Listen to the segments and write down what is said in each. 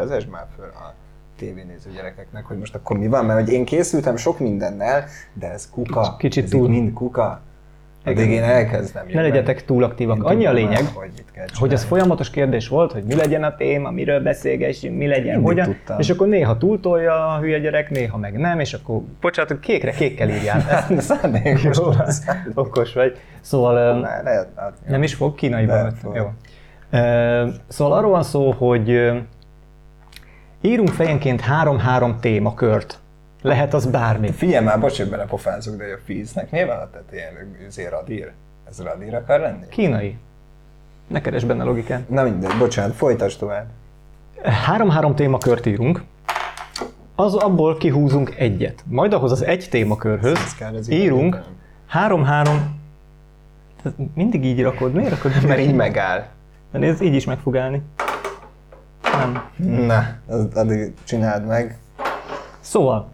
vezess már föl a tévénéző gyerekeknek, hogy most akkor mi van, mert hogy én készültem sok mindennel, de ez kuka, Kicsit ez túl. mind kuka. Addig én elkezdem. Ne legyetek túl aktívak. Annyi a lényeg, hogy, mit kell hogy ez folyamatos kérdés volt, hogy mi legyen a téma, miről beszélgessünk, mi legyen, Mindig hogyan, tudtam. és akkor néha túltolja a hülye gyerek, néha meg nem, és akkor, bocsánat, kékre kékkel írjál. Szándékos. jó, okos vagy. Szóval látni. nem is fog, kínaiban. Jó. Szóval arról van szó, hogy írunk fejenként három-három témakört. Lehet az bármi. Figyelj már, bocs, hogy belepofázok, de a fíznek mi van a tetején? Üzé radír? Ez radír akar lenni? Kínai. Ne keres benne logikát. Na mindegy, bocsánat, folytasd tovább. Három-három témakört írunk, az abból kihúzunk egyet. Majd ahhoz az egy témakörhöz Ez ez írunk három-három... Mindig így rakod, miért rakod? Mert így megáll. De nézd, így is meg fog állni. Nem. Az addig csináld meg. Szóval,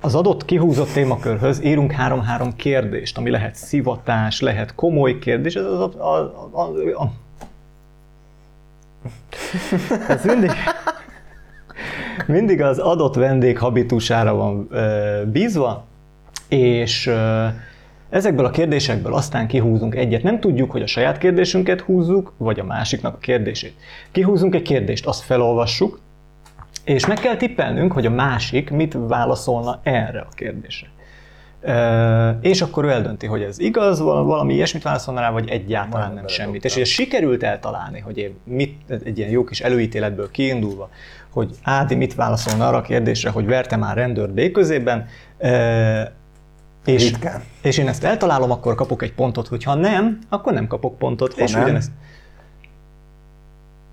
az adott kihúzott témakörhöz írunk három-három kérdést, ami lehet szivatás, lehet komoly kérdés, ez az a, a, a, a, a ez mindig, mindig az adott vendég habitusára van ö, bízva, és ezekből a kérdésekből aztán kihúzunk egyet. Nem tudjuk, hogy a saját kérdésünket húzzuk, vagy a másiknak a kérdését. Kihúzunk egy kérdést, azt felolvassuk, és meg kell tippelnünk, hogy a másik mit válaszolna erre a kérdésre. És akkor ő eldönti, hogy ez igaz, val- valami ilyesmit válaszolna rá, vagy egyáltalán nem semmit. És ez sikerült eltalálni, hogy én mit, egy ilyen jó kis előítéletből kiindulva, hogy Ádi mit válaszolna arra a kérdésre, hogy verte már rendőr B közében, és, Ritkán. és én ezt eltalálom, akkor kapok egy pontot, hogyha nem, akkor nem kapok pontot. Ha és nem? ugyanezt...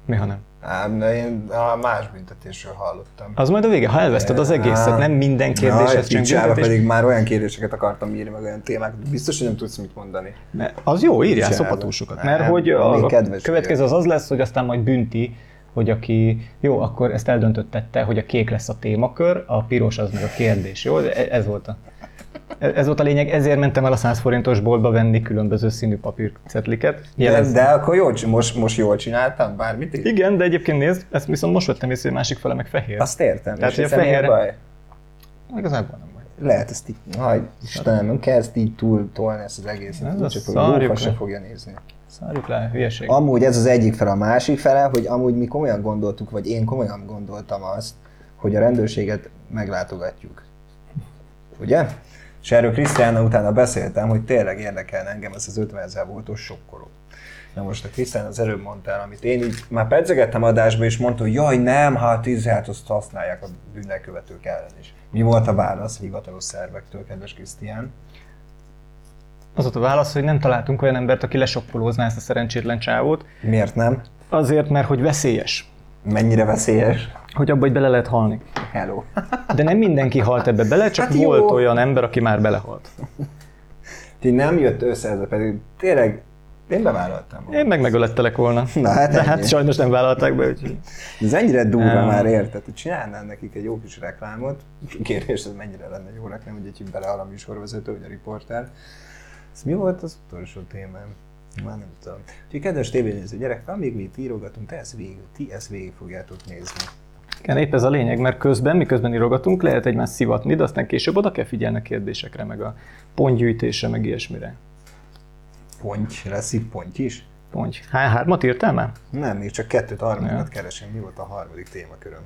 Mi, ha nem? Ám, de én más büntetésről hallottam. Az majd a vége, ha elveszted az egészet, nem minden kérdéshez csak Jaj, büntetés. pedig már olyan kérdéseket akartam írni, meg olyan témákat. Biztos, hogy nem tudsz mit mondani. Ne, Az jó, írjál Csinálod. szopatúsokat, Nem, mert hogy a, következő az az lesz, hogy aztán majd bünti, hogy aki, jó, akkor ezt eldöntöttette, hogy a kék lesz a témakör, a piros az meg a kérdés, jó? Ez volt a, ez volt a lényeg, ezért mentem el a 100 forintos boltba venni különböző színű papírcetliket. De, de akkor jól, most, most jól csináltam, bármit is? Igen, de egyébként nézd, ezt viszont most vettem észre, hogy másik fele meg fehér. Azt értem. Tehát, és a fehérre- baj? Igazából nem baj. Lehet ezt így, haj, Istenem, nem kell ezt így túl tolni ezt az egészet. Ez csak, hogy se fogja nézni. Szárjuk le, hülyeség. Amúgy ez az egyik fele, a másik fele, hogy amúgy mi komolyan gondoltuk, vagy én komolyan gondoltam azt, hogy a rendőrséget meglátogatjuk. Ugye? És erről Krisztiánnal utána beszéltem, hogy tényleg érdekelne engem ez az 50 ezer voltos sokkoló. Na most a Krisztián az előbb mondtál, amit én így már pedzegettem adásba, és mondta, hogy jaj, nem, hát tíz, hát azt használják a bűnelkövetők ellen is. Mi volt a válasz a hivatalos szervektől, kedves Krisztián? Az volt a válasz, hogy nem találtunk olyan embert, aki lesoppolózná ezt a szerencsétlen csávót. Miért nem? Azért, mert hogy veszélyes. Mennyire veszélyes? Hogy abba, hogy bele lehet halni. Hello. De nem mindenki halt ebbe bele, csak Hát jó. volt olyan ember, aki már belehalt. Ti nem jött össze ez a pedig tényleg én bevállaltam. volna. Én meg megölettelek volna. Na, hát De ennyi. hát sajnos nem vállalták be, úgyhogy... Ez ennyire durva Nem. már érted, hogy csinálnál nekik egy jó kis reklámot. Kérdés, ez mennyire lenne jó reklám, hogy egy belehal a műsorvezető, vagy a riporter. Ez mi volt az utolsó témám? Már nem tudom. Úgyhogy kedves tévénéző gyerek, amíg mi itt írogatunk, te ezt végig, ti ezt végig fogjátok nézni. Igen, épp ez a lényeg, mert közben, miközben írogatunk, lehet egymást szivatni, de aztán később oda kell figyelni a kérdésekre, meg a pontgyűjtésre, meg ilyesmire. Ponty, lesz itt ponty is? Ponty. Há, hármat írtál már? Nem, még csak kettőt, harmadikat keresem. Mi volt a harmadik témaköröm?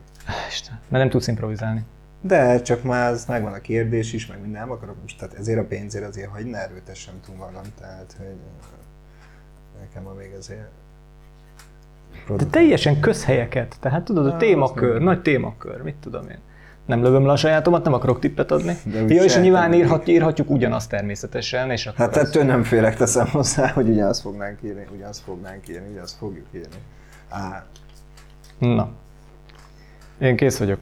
Isten, mert nem tudsz improvizálni. De csak már az megvan a kérdés is, meg minden, nem akarok most, tehát ezért a pénzért azért hagyj ne erőtessem túl magam, tehát hogy nekem ma még azért De teljesen közhelyeket, tehát tudod, a témakör, nagy témakör, mit tudom én. Nem lövöm le a sajátomat, nem akarok tippet adni. De Ja, és nyilván írhat, írhatjuk ugyanazt természetesen, és akkor Hát az- ettől nem félek teszem hozzá, hogy ugyanazt fognánk írni, ugyanazt fognánk írni, ugyanazt fogjuk írni. Á, Na. Én kész vagyok.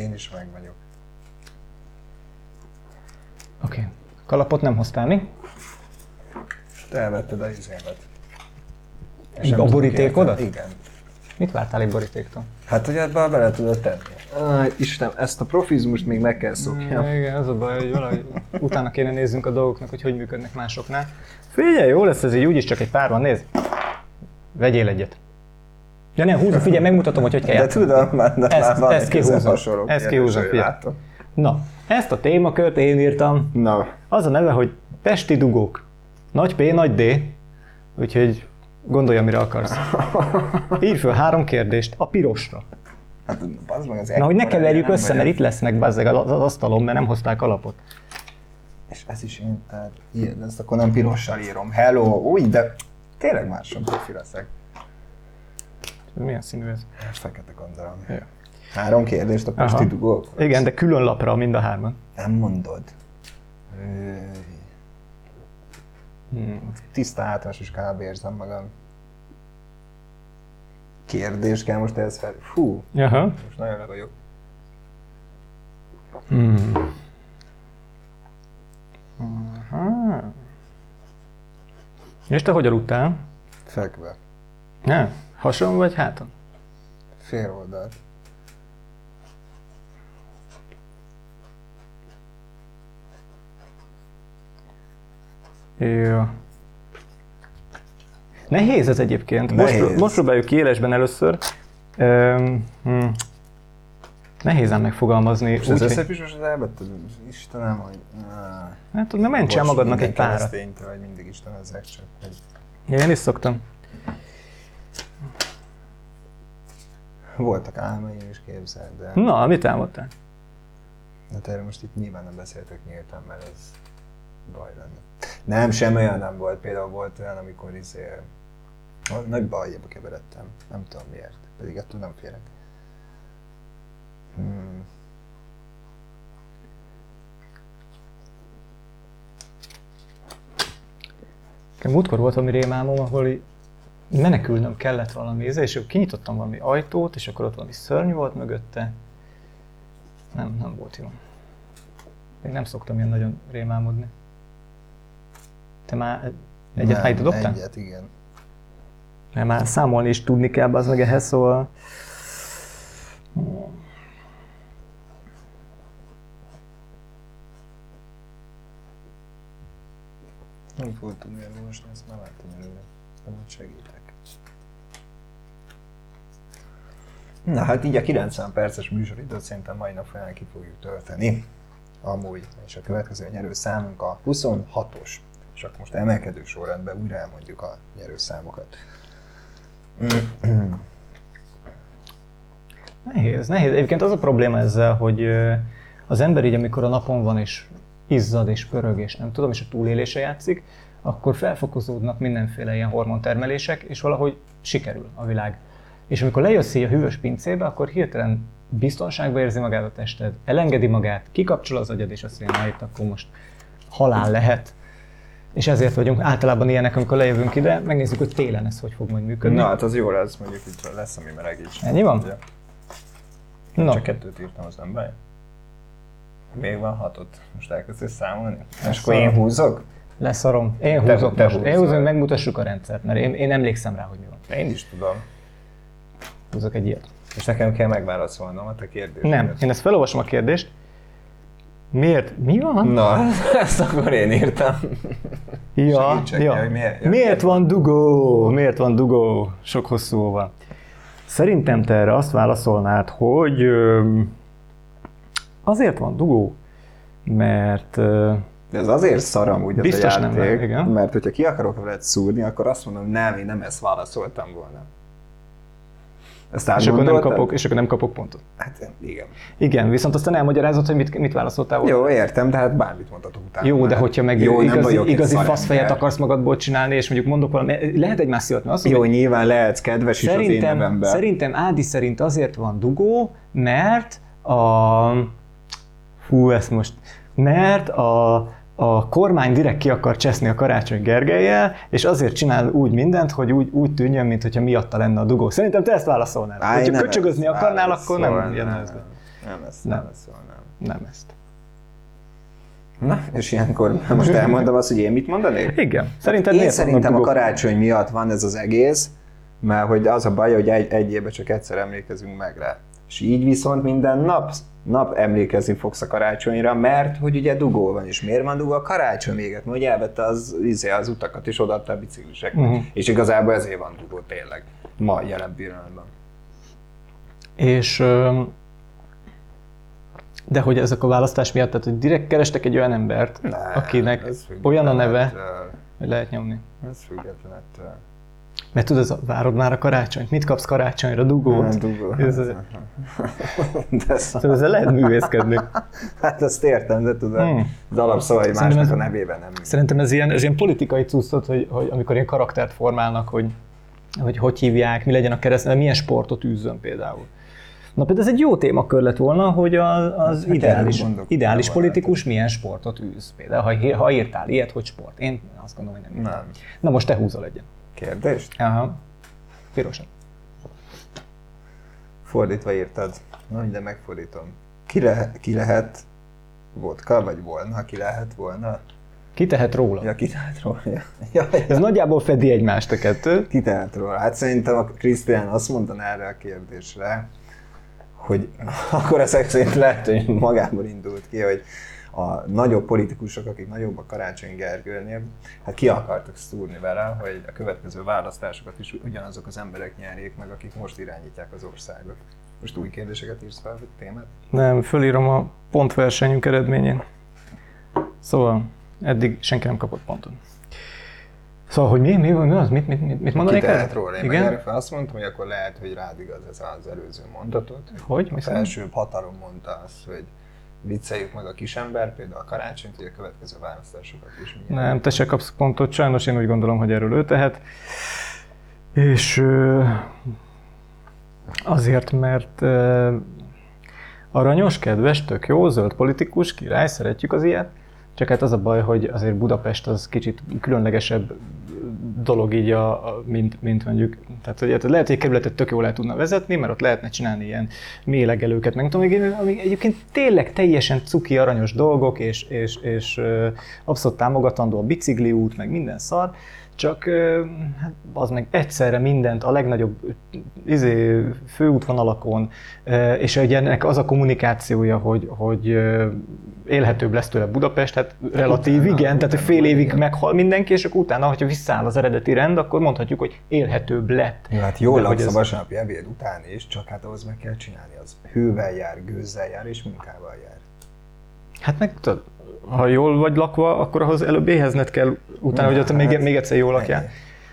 Én is meg vagyok. Oké. Okay. Kalapot nem hoztál, mi? Te elvetted a izémet. A borítékodat? Igen. Mit vártál egy borítéktól? Hát, hogy ebbe bele tudod tenni. Aj, Istenem, ezt a profizmust még meg kell szokjam. Ja, igen, az a baj, hogy valahogy utána kéne nézzünk a dolgoknak, hogy hogy működnek másoknál. Figyelj, jó lesz ez így, úgyis csak egy pár van, nézd. Vegyél egyet. Ja nem, húzom, figyelj, megmutatom, hogy hogy kell De játszani. tudom, már, de Ezt- már van ezt kihúzom. Ezt kihúzom, figyelj. Na, ezt a témakört én írtam. Na, Az a neve, hogy Pesti dugók. Nagy P, nagy D. Úgyhogy gondolj, amire akarsz. Írj föl három kérdést a pirosra. hát az meg az Na, hogy ne keverjük össze, vagyok. mert itt lesznek bazzeg az az asztalon, mert nem hozták alapot. És ez is én, tehát ilyen, ezt akkor nem pirossal írom. Hello, úgy, de tényleg profi leszek. Milyen színű ez? Hát Fekete konzerv. Jó. Három kérdést a pesti Aha. dugók. Igen, de külön lapra mind a hárman. Nem mondod. Hmm. Tiszta általános iskolában érzem magam. Kérdés kell most ehhez fel. Fú, Aha. most nagyon le vagyok. Hmm. Aha. És te hogy aludtál? Fekve. Nem. Hason vagy háton? Fél oldalt. Jó. Nehéz ez egyébként. Most, Nehéz. most próbáljuk ki élesben először. Öm, hm. Nehéz ám megfogalmazni. Az úgy, hogy- összepisos az elbetted? Istenem, hogy... Hát tudod, ne ments el Bocs, magadnak egy párat. kereszténytől, hogy mindig Isten ezek csak. Hogy Ja, Én is szoktam. Voltak álmaim is képzeld, de... Na, mit álmodtál? Hát erről most itt nyilván nem beszéltek nyíltan, mert ez baj lenne. Nem, semmi olyan nem volt. Például volt olyan, amikor izé, nagy bajjába keveredtem. Nem tudom miért, pedig ettől nem félek. Hmm. Múltkor volt valami rémálmom, ahol menekülnöm kellett valami íze, és akkor kinyitottam valami ajtót, és akkor ott valami szörny volt mögötte. Nem, nem volt jó. Még nem szoktam ilyen nagyon rémálmodni. Te már egyet Nem, hájt dobtál? Egyet, igen. Mert már számolni is tudni kell, az meg ehhez, szóval... Nem fogod tudni elolvasni, ezt már láttam előre. Nem hogy Na hát így a 90 perces műsoridőt szerintem mai nap folyamán ki fogjuk tölteni. Amúgy. És a következő nyerő számunk a 26-os. És akkor most emelkedő sorrendben újra elmondjuk a nyerő számokat. Nehéz, nehéz. Egyébként az a probléma ezzel, hogy az ember így, amikor a napon van, és izzad, és pörög, és nem tudom, és a túlélése játszik, akkor felfokozódnak mindenféle ilyen hormontermelések, és valahogy sikerül a világ. És amikor lejössz így a hűvös pincébe, akkor hirtelen biztonságban érzi magát a tested, elengedi magát, kikapcsol az agyad, és azt mondja, itt akkor most halál lehet. És ezért vagyunk általában ilyenek, amikor lejövünk ide, megnézzük, hogy télen ez hogy fog majd működni. Na hát az jó lesz, mondjuk itt lesz, ami melegíts. Ennyi van? Ja. Na. Csak kettőt írtam, az nem baj. Még van hatot. Most elkezdtél számolni? És akkor én húzok? Leszarom. Én Te- húzok te most. húzz. Én húzom, megmutassuk a rendszert, mert én, én emlékszem rá, hogy mi van. Én is tudom. Húzok egy ilyet. És nekem kell megválaszolnom a te kérdéseket. Nem, én ezt felolvasom a kérdést. Miért? Mi van? Na, ezt akkor én írtam. Ja, segítsek ja. hogy miért- miért van dugó? Miért van dugó? Sok hosszú van. Szerintem te erre azt válaszolnád, hogy azért van dugó, mert De ez azért szar amúgy ez Biztos a nem játék, vele, igen. mert hogyha ki akarok veled szúrni, akkor azt mondom, nem, én nem ezt válaszoltam volna. Ezt és, akkor nem kapok, és akkor nem kapok pontot. Hát igen. Igen, viszont aztán elmagyarázod, hogy mit, mit válaszoltál. Jó, értem, de hát bármit mondhatok utána. Jó, de már. hogyha meg Jó, igazi, igazi faszfejet akarsz magadból csinálni, és mondjuk mondok valami, lehet egymás szívat, mert azt Jó, nyilván lehetsz kedves is az én nevemben. szerintem Ádi szerint azért van dugó, mert a... Fú, ezt most... Mert a, a kormány direkt ki akar cseszni a Karácsony Gergelyel, és azért csinál úgy mindent, hogy úgy, úgy tűnjön, mintha miatta lenne a dugó. Szerintem te ezt válaszolnál. Á, én Hogyha köcsögözni akarnál, akkor nem válaszolnám. jellemezve. Nem ezt Nem. válaszolnám. Nem ezt. Na, és ilyenkor most elmondom azt, hogy én mit mondanék? Igen. Szerinted Én miért vannak szerintem a karácsony miatt van ez az egész, mert hogy az a baj, hogy egy, egy évben csak egyszer emlékezünk meg rá. És így viszont minden nap, nap emlékezni fogsz a karácsonyra, mert hogy ugye dugó van, és miért van dugó a karácsony? Mert ugye elvette az, izé, az utakat, és odaadta a bicikliseknek. Uh-huh. És igazából ezért van dugó tényleg. Ma, jelen pillanatban. És de hogy ezek a választás miatt, tehát hogy direkt kerestek egy olyan embert, Nem, akinek olyan a neve, hogy lehet nyomni. Ez független ettől. Mert tudod, várod már a karácsonyt? Mit kapsz karácsonyra? Dugót? Nem, dugó. Ez, De szóval ezzel lehet művészkedni. hát azt értem, de tudod, Hmm. az alapszavai másnak ez- a nevében nem. Szerintem ez ilyen, ez ilyen politikai cuccot, hogy, hogy amikor ilyen karaktert formálnak, hogy, hogy hogy hívják, mi legyen a kereszt, milyen sportot űzzön például. Na például ez egy jó témakör lett volna, hogy az, az Hát ideális, gondolkodtam ideális volna. politikus milyen sportot űz. Például, ha, ha írtál ilyet, hogy sport. Én azt gondolom, hogy nem. írtál. Nem. Na most te húzol egyen. Kérdést? Aha. Pirosan. Fordítva írtad. Na, de megfordítom. Ki, le, ki lehet vodka, vagy volna, ki lehet volna? Ki tehet róla? Ja, ki tehet róla? Ja, ja, Ez nagyjából fedi egymást a kettő. Ki tehet róla? Hát szerintem a Krisztián azt mondta erre a kérdésre, hogy akkor ezek szerint lehet, hogy magából indult ki, hogy a nagyobb politikusok, akik nagyobb a Karácsony Gergőnél, hát ki akartak szúrni vele, hogy a következő választásokat is ugyanazok az emberek nyerjék meg, akik most irányítják az országot. Most új kérdéseket írsz fel, vagy témát? Nem, fölírom a pontversenyünk eredményén. Szóval eddig senki nem kapott pontot. Szóval, hogy mi, mi, mi az? Mit, mit, mit, mit mondanék erre? róla? Én Igen? fel azt mondtam, hogy akkor lehet, hogy rád igaz ez az előző mondatot. Hogy? A felsőbb hatalom mondta azt, hogy vicceljük meg a kisember, például a karácsonyt, hogy a következő választásokat is mi Nem, te se kapsz pontot, sajnos én úgy gondolom, hogy erről ő tehet. És azért, mert aranyos, kedves, tök jó, zöld politikus, király, szeretjük az ilyet. Csak hát az a baj, hogy azért Budapest az kicsit különlegesebb dolog így, a, a, mint, mint mondjuk, tehát hogy lehet, hogy egy kerületet tök jól lehet tudna vezetni, mert ott lehetne csinálni ilyen mélegelőket, meg tudom, amíg egyébként tényleg teljesen cuki, aranyos dolgok, és, és, és abszolút támogatandó a bicikliút, meg minden szar, csak hát az meg egyszerre mindent a legnagyobb izé, főútvonalakon, és ugye ennek az a kommunikációja, hogy, hogy élhetőbb lesz tőle Budapest, hát relatív, Utána, igen, tehát hogy fél évig meghal mindenki, és akkor utána, hogyha visszaáll az eredeti rend, akkor mondhatjuk, hogy élhetőbb lett. Jó, hát jól laksz a vasárnapi ebéd után is, csak hát ahhoz meg kell csinálni. Az hővel jár, gőzzel jár és munkával jár. Hát meg tudod, ha jól vagy lakva, akkor ahhoz előbb éhezned kell, utána, Na, hogy ott még, hát, még egyszer jól lakjál.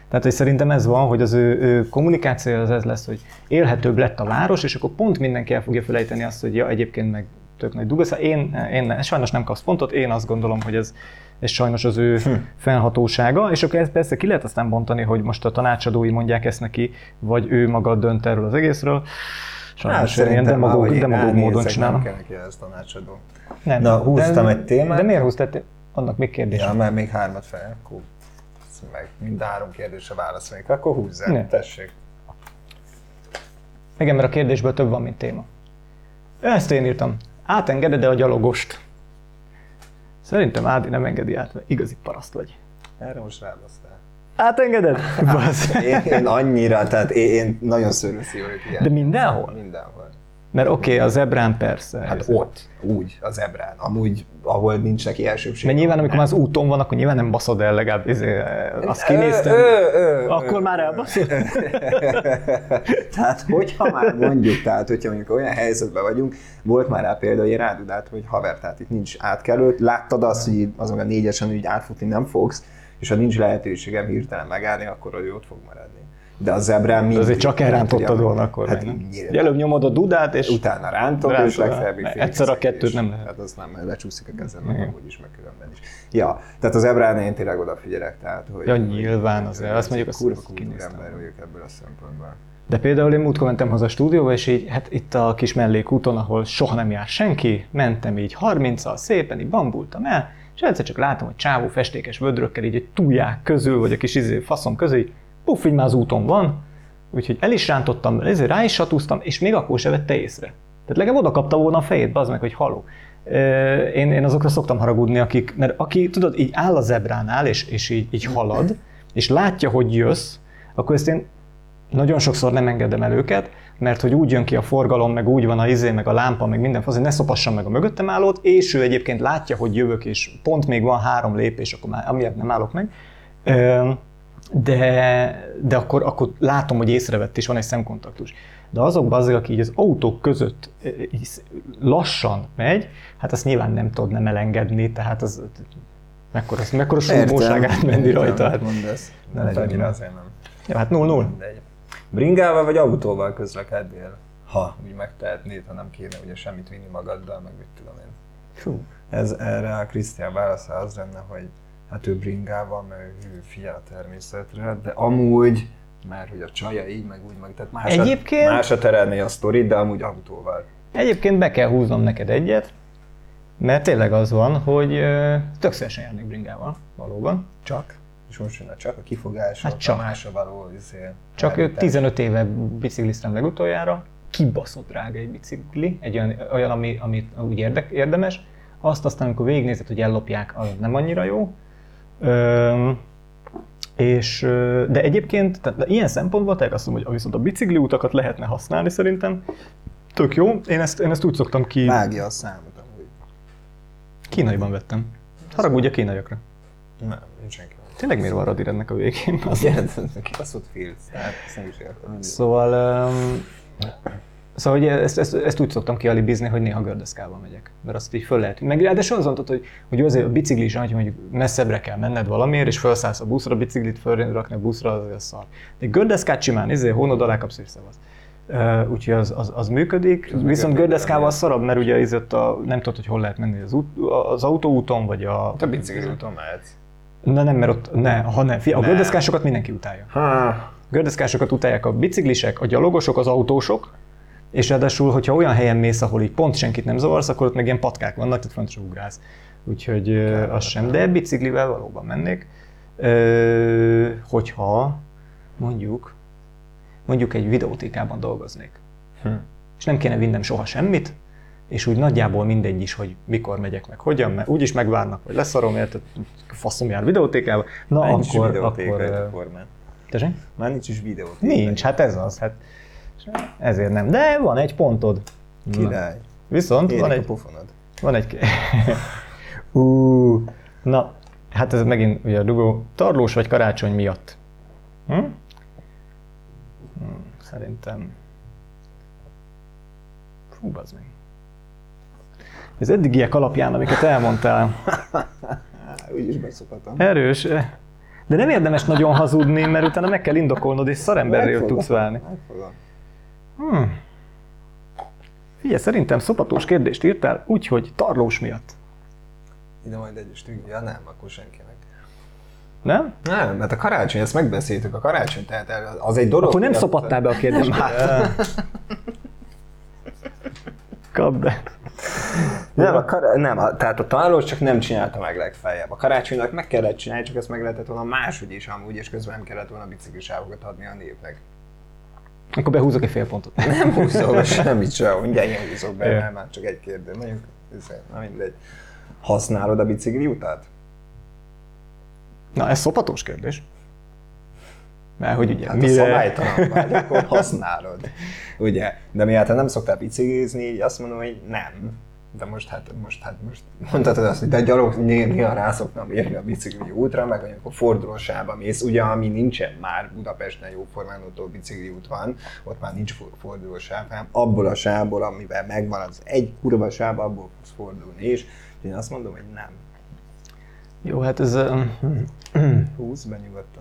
Tehát, hogy szerintem ez van, hogy az ő, ő kommunikációja az ez lesz, hogy élhetőbb lett a város, és akkor pont mindenki el fogja felejteni azt, hogy ja, egyébként meg tök nagy dugasz. Én, én ne, sajnos nem kapsz pontot, én azt gondolom, hogy ez, ez sajnos az ő Hm. fennhatósága, és akkor ezt persze ki lehet aztán bontani, hogy most a tanácsadói mondják ezt neki, vagy ő maga dönt erről az egészről. Sajnos hát, ilyen demagóg, demagóg módon csinálom. Nem kell neki ez tanácsadó. Nem. Na, húztam de, egy témát. De miért húztál? Te- Annak még kérdés. Ja, mert még hármat fel, akkor meg mind a három kérdésre válaszolnék. Akkor húzzál, Ne. tessék. Igen, mert a kérdésből több van, mint téma. Ezt én írtam. Átengeded-e a gyalogost? Szerintem Ádi nem engedi át, mert igazi paraszt vagy. Erre most rábasztál. Átengeded? Basz. Én, én annyira, tehát én, én nagyon szöröszí vagyok ilyen. De mindenhol? Mindenhol. Mert oké, okay, a zebrán persze. Hát Ez- ott, úgy, az ebrán. Amúgy, ahol nincs neki elsőbség. Mert nyilván, amikor már az úton van, akkor nyilván nem baszod el legalább, izé, azt kinéztem. Ö, ö, ö, Akkor már elbaszod? tehát, hogyha már mondjuk, tehát, hogyha mondjuk olyan helyzetben vagyunk, volt már rá példa, hogy rád át, hogy haver, tehát itt nincs átkelő, láttad azt, hogy azon a négyesen úgy átfutni nem fogsz, és ha nincs lehetőségem hirtelen megállni, akkor ő ott fog maradni. De a zebrán mindig. Azért csak elrántottad volna akkor. Hát meg, nem? Előbb nyomod a dudát, és Utána rántok, Rántod, és legfeljebb egyszer a kettőt nem lehet. Hát az nem, lecsúszik a kezem, meg amúgy is, meg különben is. Ja, tehát az ebrán én tényleg odafigyelek, tehát hogy... Ja, nyilván, azért, azt mondjuk, azt- kurva ember vagyok ebből a szempontból. De például én múltkor mentem haza a stúdióba, és így, hát itt a kis mellékúton, ahol soha nem jár senki, mentem így 30-al, szépen így bambultam el, és egyszer csak látom, hogy csávó festékes vödrökkel így egy tuják közül, vagy a kis izé, faszom közül, így puff, így már az úton van, úgyhogy el is rántottam, ezért rá is satúztam, és még akkor se vette észre. Tehát legalább oda kapta volna a fejét, bazd meg, hogy haló. Én, én azokra szoktam haragudni, akik, mert aki, tudod, így áll a zebránál, és, és így, így halad, és látja, hogy jössz, akkor ezt én nagyon sokszor nem engedem el őket, mert hogy úgy jön ki a forgalom, meg úgy van a izé, meg a lámpa, meg minden, azért ne szopassam meg a mögöttem állót, és ő egyébként látja, hogy jövök, és pont még van három lépés, akkor már amiatt nem állok meg. De, de akkor, akkor látom, hogy észrevett, és van egy szemkontaktus. De azok azok, aki így az autók között így lassan megy, hát azt nyilván nem tud nem elengedni, tehát az mekkora, mekkora súlymóságát menni rajta. Hát. Mondasz. Ne Hát legyen az. azért nem. Ja, hát 0-0. Mindegy. Bringával vagy autóval közlekednél? Ha úgy megtehetnéd, ha nem kéne ugye semmit vinni magaddal, meg mit tudom én. Fú. Ez erre a Krisztián válasza az lenne, hogy hát ő bringával, mert ő figyel a természetre, de amúgy, mert hogy a csaja így, meg úgy, meg tehát más, Egyébként- másra terelné a sztorit, de amúgy autóval. Egyébként be kell húznom neked egyet, mert tényleg az van, hogy ö, tök szívesen járnék bringával, valóban. Csak? És most jön a csak a kifogás, Hát csak. a másra való izé, Csak elvitás. 15 éve bicikliztem legutoljára, kibaszott drága egy bicikli, egy olyan, olyan ami, amit úgy érde, érdemes, azt aztán, amikor végignézed, hogy ellopják, az nem annyira jó. Ö, és, de egyébként, tehát de ilyen szempontból tényleg azt mondom, hogy viszont a bicikli utakat lehetne használni szerintem. Tök jó, én ezt, én ezt úgy szoktam ki, Vágja a számot amúgy. kínaiban vettem. Haragudj a kínaiakra. Nem, nincs senki. Tényleg miért van radír ennek a végén? Az Igen, kibaszott filc, értem. Szóval, um, szóval ugye ezt, ezt, ezt, úgy szoktam kialibizni, hogy néha gördeszkával megyek. Mert azt így föl lehet. Meg ráadásul az mondtad, hogy, hogy azért a bicikli is, hogy mondjuk messzebbre kell menned valamiért, és felszállsz a buszra, a biciklit föl rakni a buszra, az az szar. De gördeszkát simán, izé, hónod alá kapsz és szevasz. Uh, úgyhogy az, az, az működik, viszont működik, gördeszkával de- szarabb, mert ugye ez ott a, nem tudod, hogy hol lehet menni az, út, az autóúton, vagy a... Te bicikli úton mehetsz. Ne, nem, mert ott, ne, ha nem, fia, a gördeszkásokat mindenki utálja. Ha, Gördeszkásokat utálják a biciklisek, a gyalogosok, az autósok, és ráadásul, hogyha olyan helyen mész, ahol így pont senkit nem zavarsz, akkor ott meg ilyen patkák vannak, tehát fontos ugrálsz. Úgyhogy ö, az sem. De biciklivel valóban mennék. Ö, hogyha mondjuk, mondjuk egy videótékában dolgoznék, Hm. és nem kéne vinnem soha semmit, és úgy nagyjából mindegy is, hogy mikor megyek meg, hogyan, mert úgyis megvárnak, vagy leszarom, érted, faszom jár videótékába. Na Már akkor, akkor, ö, formán. tessék? Már nincs is videótéka. Nincs, hát ez az. Hát ezért nem. De van egy pontod. Na. Király. Viszont Érik van egy... pofonod. Van egy... Ú, na, hát ez megint ugye a dugó. Tarlós vagy karácsony miatt? Hm? Hm, szerintem... Fú, bazd meg. Az eddigiek alapján, amiket elmondtál, Úgyis beszokhatom. erős, eh, de nem érdemes nagyon hazudni, mert utána meg kell indokolnod, és szaremberrel Megfogom. tudsz válni. Megfogom. Hmm. Figyelj, szerintem szopatós kérdést írtál, úgyhogy tarlós miatt. Ide majd egy stügg. Ja nem, akkor senkinek. Nem? Nem, mert a karácsony, ezt megbeszéltük, a karácsony, tehát az egy dolog. Akkor nem szopattál be a kérdést. Kap be. Nem, a kar- nem a, tehát a tanulós csak nem csinálta meg legfeljebb. A karácsonynak meg kellett csinálni, csak ezt meg lehetett volna máshogy is amúgy, és közben nem kellett volna biciklisávokat adni a népnek. Akkor behúzok egy fél pontot. Nem húzom be semmit sem, mindjárt én húzok be, mert már csak egy kérdés. Mondjuk, na mindegy. Használod a bicikli utat? Na, ez szopatós kérdés. Mert hogy ugye, Hát a mire... szabálytalan vagy, akkor használod. Ugye? De miatt nem szoktál biciklizni, így azt mondom, hogy nem. De most hát, most hát, most mondhatod azt, hogy de gyalog né- néha rá szoktam érni a bicikli útra, meg amikor fordulósába mész, ugye, ami nincsen már Budapesten jóformán ahol bicikli út van, ott már nincs for- fordulósáv, hanem abból a sávból, amivel megvan az egy kurva sáv, abból fogsz fordulni, és én azt mondom, hogy nem. Jó, hát ez... Húsz be nyugodtan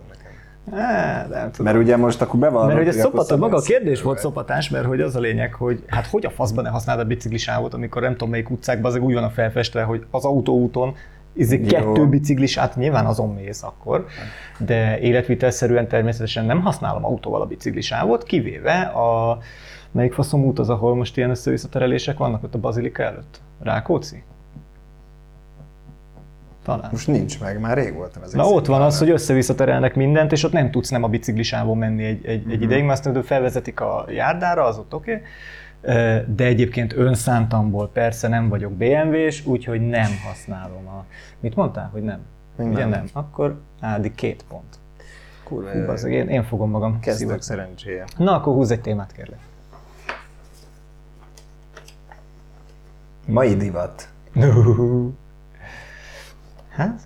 nem tudom. Mert ugye most akkor bevallom, Mert akkor szopató, maga a kérdés volt szopatás, mert hogy az a lényeg, hogy hát hogy a faszban ne használod a biciklisávot, amikor nem tudom melyik utcákban, az úgy van a felfestve, hogy az autóúton izé kettő biciklisát, nyilván azon mész akkor, de életvitelszerűen természetesen nem használom autóval a biciklisávot, kivéve a melyik faszom út az, ahol most ilyen össze-visszaterelések vannak ott a bazilika előtt? Rákóczi? Talán. Most nincs meg, már rég voltam ezek Na ott van az, hogy össze-visszaterelnek mindent, és ott nem tudsz nem a biciklisávon menni egy, egy, Mhm. egy ideig, mert aztán felvezetik a járdára, az ott oké. Okay. De egyébként önszántamból persze nem vagyok BMW-s, úgyhogy nem használom a... Mit mondtál, hogy nem? Még Ugye nem. nem. Akkor Ádi két pont. Kurva, Hú, az, én, én fogom magam. szívek. szerencséje. Na, akkor húzz egy témát, kérlek. Mai divat. Hát?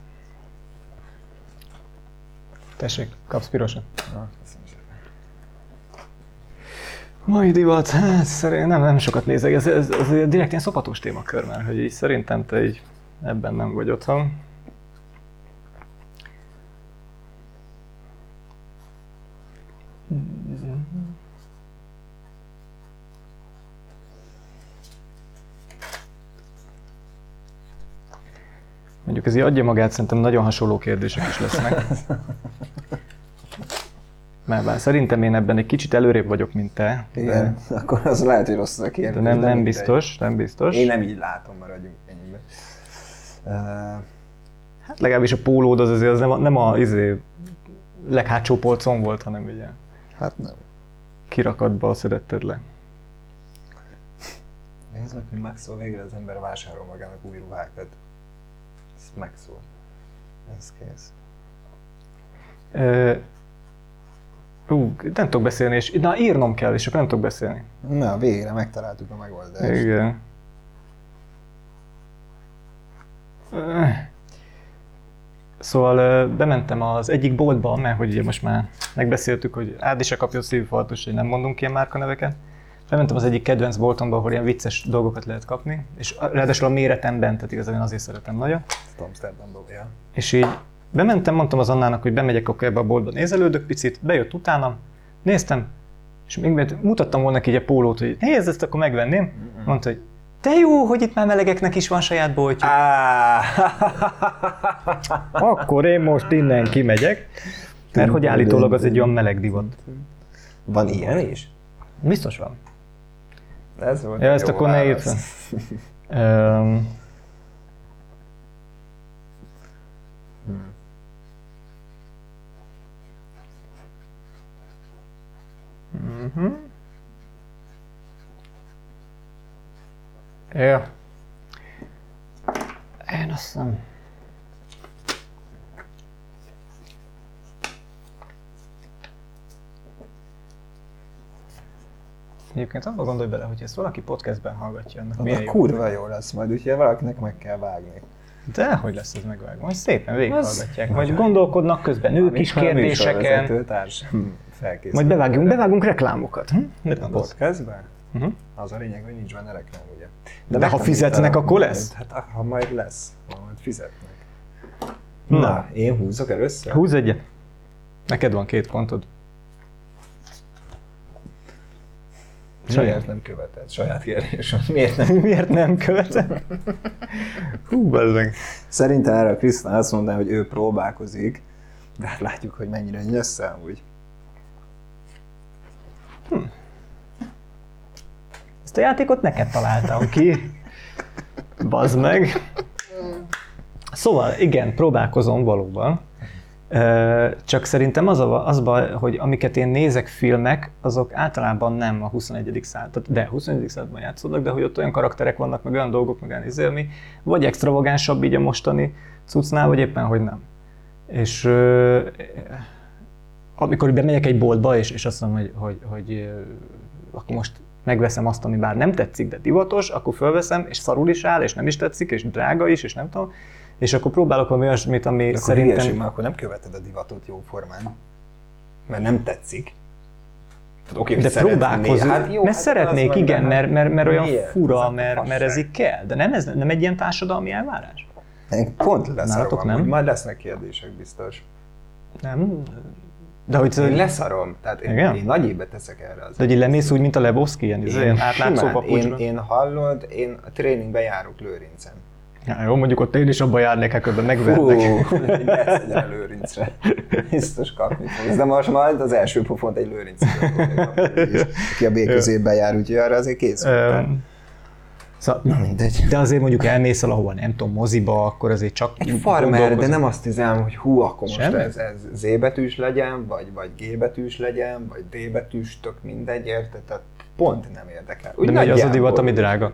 Tessék, kapsz pirosat. Mai divat, hát szerint nem, nem sokat nézek, ez, ez, ez direkt ilyen szopatos témakör már, hogy így szerintem te így ebben nem vagy otthon. Mondjuk ez így adja magát, szerintem nagyon hasonló kérdések is lesznek. Mert bár szerintem én ebben egy kicsit előrébb vagyok, mint te. Igen, akkor az lehet, hogy rossz a kérdés. De nem, de nem mindegy. biztos, nem biztos. Én nem így látom, maradjunk ennyiben. Uh, Hát legalábbis a pólód az azért az nem a, nem a izé, leghátsó polcon volt, hanem ugye hát nem. kirakatba szedetted le. Nézd meg, hogy megszól végre az ember vásárol magának új ruhákat. Ez megszól. Ez kész. Ö, ú, nem tudok beszélni, és na írnom kell, és akkor nem tudok beszélni. Na, végre megtaláltuk a megoldást. Igen. Ö, Szóval bementem az egyik boltba, mert hogy ugye most már megbeszéltük, hogy Ádi se kapja a hogy nem mondunk ilyen márkaneveket. Bementem az egyik kedvenc boltomba, ahol ilyen vicces dolgokat lehet kapni, és ráadásul a méretemben, tehát igazán én azért szeretem nagyon. Amsterdamból, ja. És így bementem, mondtam az Annának, hogy bemegyek akkor ebbe a boltba, nézelődök picit, bejött utánam, néztem, és még mutattam volna neki így a pólót, hogy nézd, ezt akkor megvenném. Mondta, hogy de jó, hogy itt már melegeknek is van saját boltjuk. Á, Akkor én most innen kimegyek, mert hogy állítólag az egy olyan meleg divat. Van ilyen is? Biztos van. Ez volt Ja, ezt akkor ne írd Mhm. Ja. Én azt hiszem. Egyébként abba gondolj bele, hogy ezt valaki podcastben hallgatja, annak milyen A jó. kurva jó lesz majd, úgyhogy valakinek meg kell vágni. De hogy lesz ez megvágva? Majd szépen végighallgatják. Vagy gondolkodnak közben ők is kérdéseken. felkészül. Majd bevágjunk, bevágunk reklámokat. Hm? A podcastben? Mhm. Az a lényeg, hogy nincs benne reklám, ugye? De ha megtanítanak fizetnek, akkor majd. lesz? Hát ha majd lesz, ha majd fizetnek. Na. Na, én húzok először? Húzz egyet. Neked van két pontod. Miért nem követed? Saját kérdés. Miért nem? Miért nem követem? Hú, bezzeg. Szerintem erre a Krisztán azt mondaná, hogy ő próbálkozik, de hát látjuk, hogy mennyire nyössz amúgy. Ezt a játékot neked találtam ki. Bazd meg. Szóval, igen, próbálkozom valóban. Csak szerintem az a, az baj, hogy amiket én nézek filmek, azok általában nem a 21. század, de 21. században játszódnak, de hogy ott olyan karakterek vannak, meg olyan dolgok, meg olyan izélmi, vagy extravagánsabb így a mostani cuccnál, vagy éppen, hogy nem. És amikor bemegyek egy boltba, és, és azt mondom, hogy, hogy, hogy akkor most megveszem azt, ami bár nem tetszik, de divatos, akkor fölveszem, és szarul is áll, és nem is tetszik, és drága is, és nem tudom, és akkor próbálok valami olyasmit, ami Akkor szerintem... hülyeség, mert akkor nem követed a divatot jó formán. Mert nem tetszik. Tehát, hogy De próbálkozom, Hát jó, mert hát szeretnék, igen, de mert, mert, mert olyan miért? fura, mert, mert ez így kell. De nem, ez nem egy ilyen társadalmi elvárás? Pont Nálatok amúgy. nem? Majd lesznek kérdések biztos. Nem? De hogy, Én de leszarom. Tehát én, Igen? én nagy évet teszek erre az. hogy így lemész úgy, mint a Lebowski, ilyen, én ilyen átlátszó én, én hallod, én a tréningbe járok Lőrincen. Ja, jó, mondjuk ott én is abba járnék, hát közben Hú, megvernek. gyersz egy Lőrincre. Biztos kapni fogsz. De most majd az első pofont egy Lőrincre Aki a B jár, úgyhogy arra azért kész. Öm, Szóval, Na mindegy. de azért mondjuk elmész valahova, nem tudom, moziba, akkor azért csak Egy farmer, de nem azt hiszem, hogy hú, akkor most Semmi? ez, ez Z betűs legyen, vagy, vagy G betűs legyen, vagy D betűs, tök mindegy, érted? Tehát pont nem érdekel. Úgy De megy az a divat, ami drága.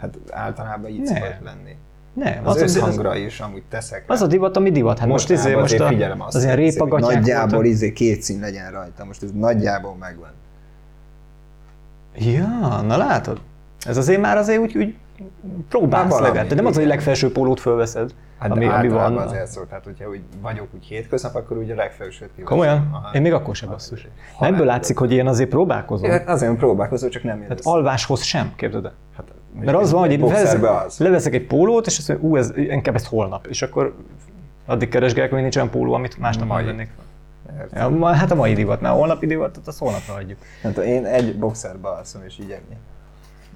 Hát általában így szokott lenni. Nem, Az, az, az az, összhangra is amúgy teszek. az a divat, ami divat. Hát most, izé, most a, figyelem azt, az ilyen répagatyák Nagyjából voltak. izé két szín legyen rajta, most ez nagyjából megvan. Ja, na látod? Ez azért már azért úgy, úgy próbálsz legalább. De nem az, hogy legfelső pólót fölveszed, Hát ami, ami van. azért szól, tehát hogyha úgy vagyok úgy hétköznap, akkor ugye a legfelsőt kiveszem. Komolyan? Aha. Én még akkor sem basszus. Ebből látszik, hogy én azért próbálkozom. Hát azért próbálkozol, csak nem Tehát érsz. alváshoz sem, képzeld el. Hát, Mert az van, hogy én vesz, leveszek egy pólót, és azt mondom, ú, ez, inkább ezt holnap. És akkor addig keresgélek, hogy nincs olyan póló, amit másnap vennék. Ja, hát a mai divat, mert a holnapi divatot azt holnapra. Nem tudom, én egy boxerbe alszom, és így ennyi.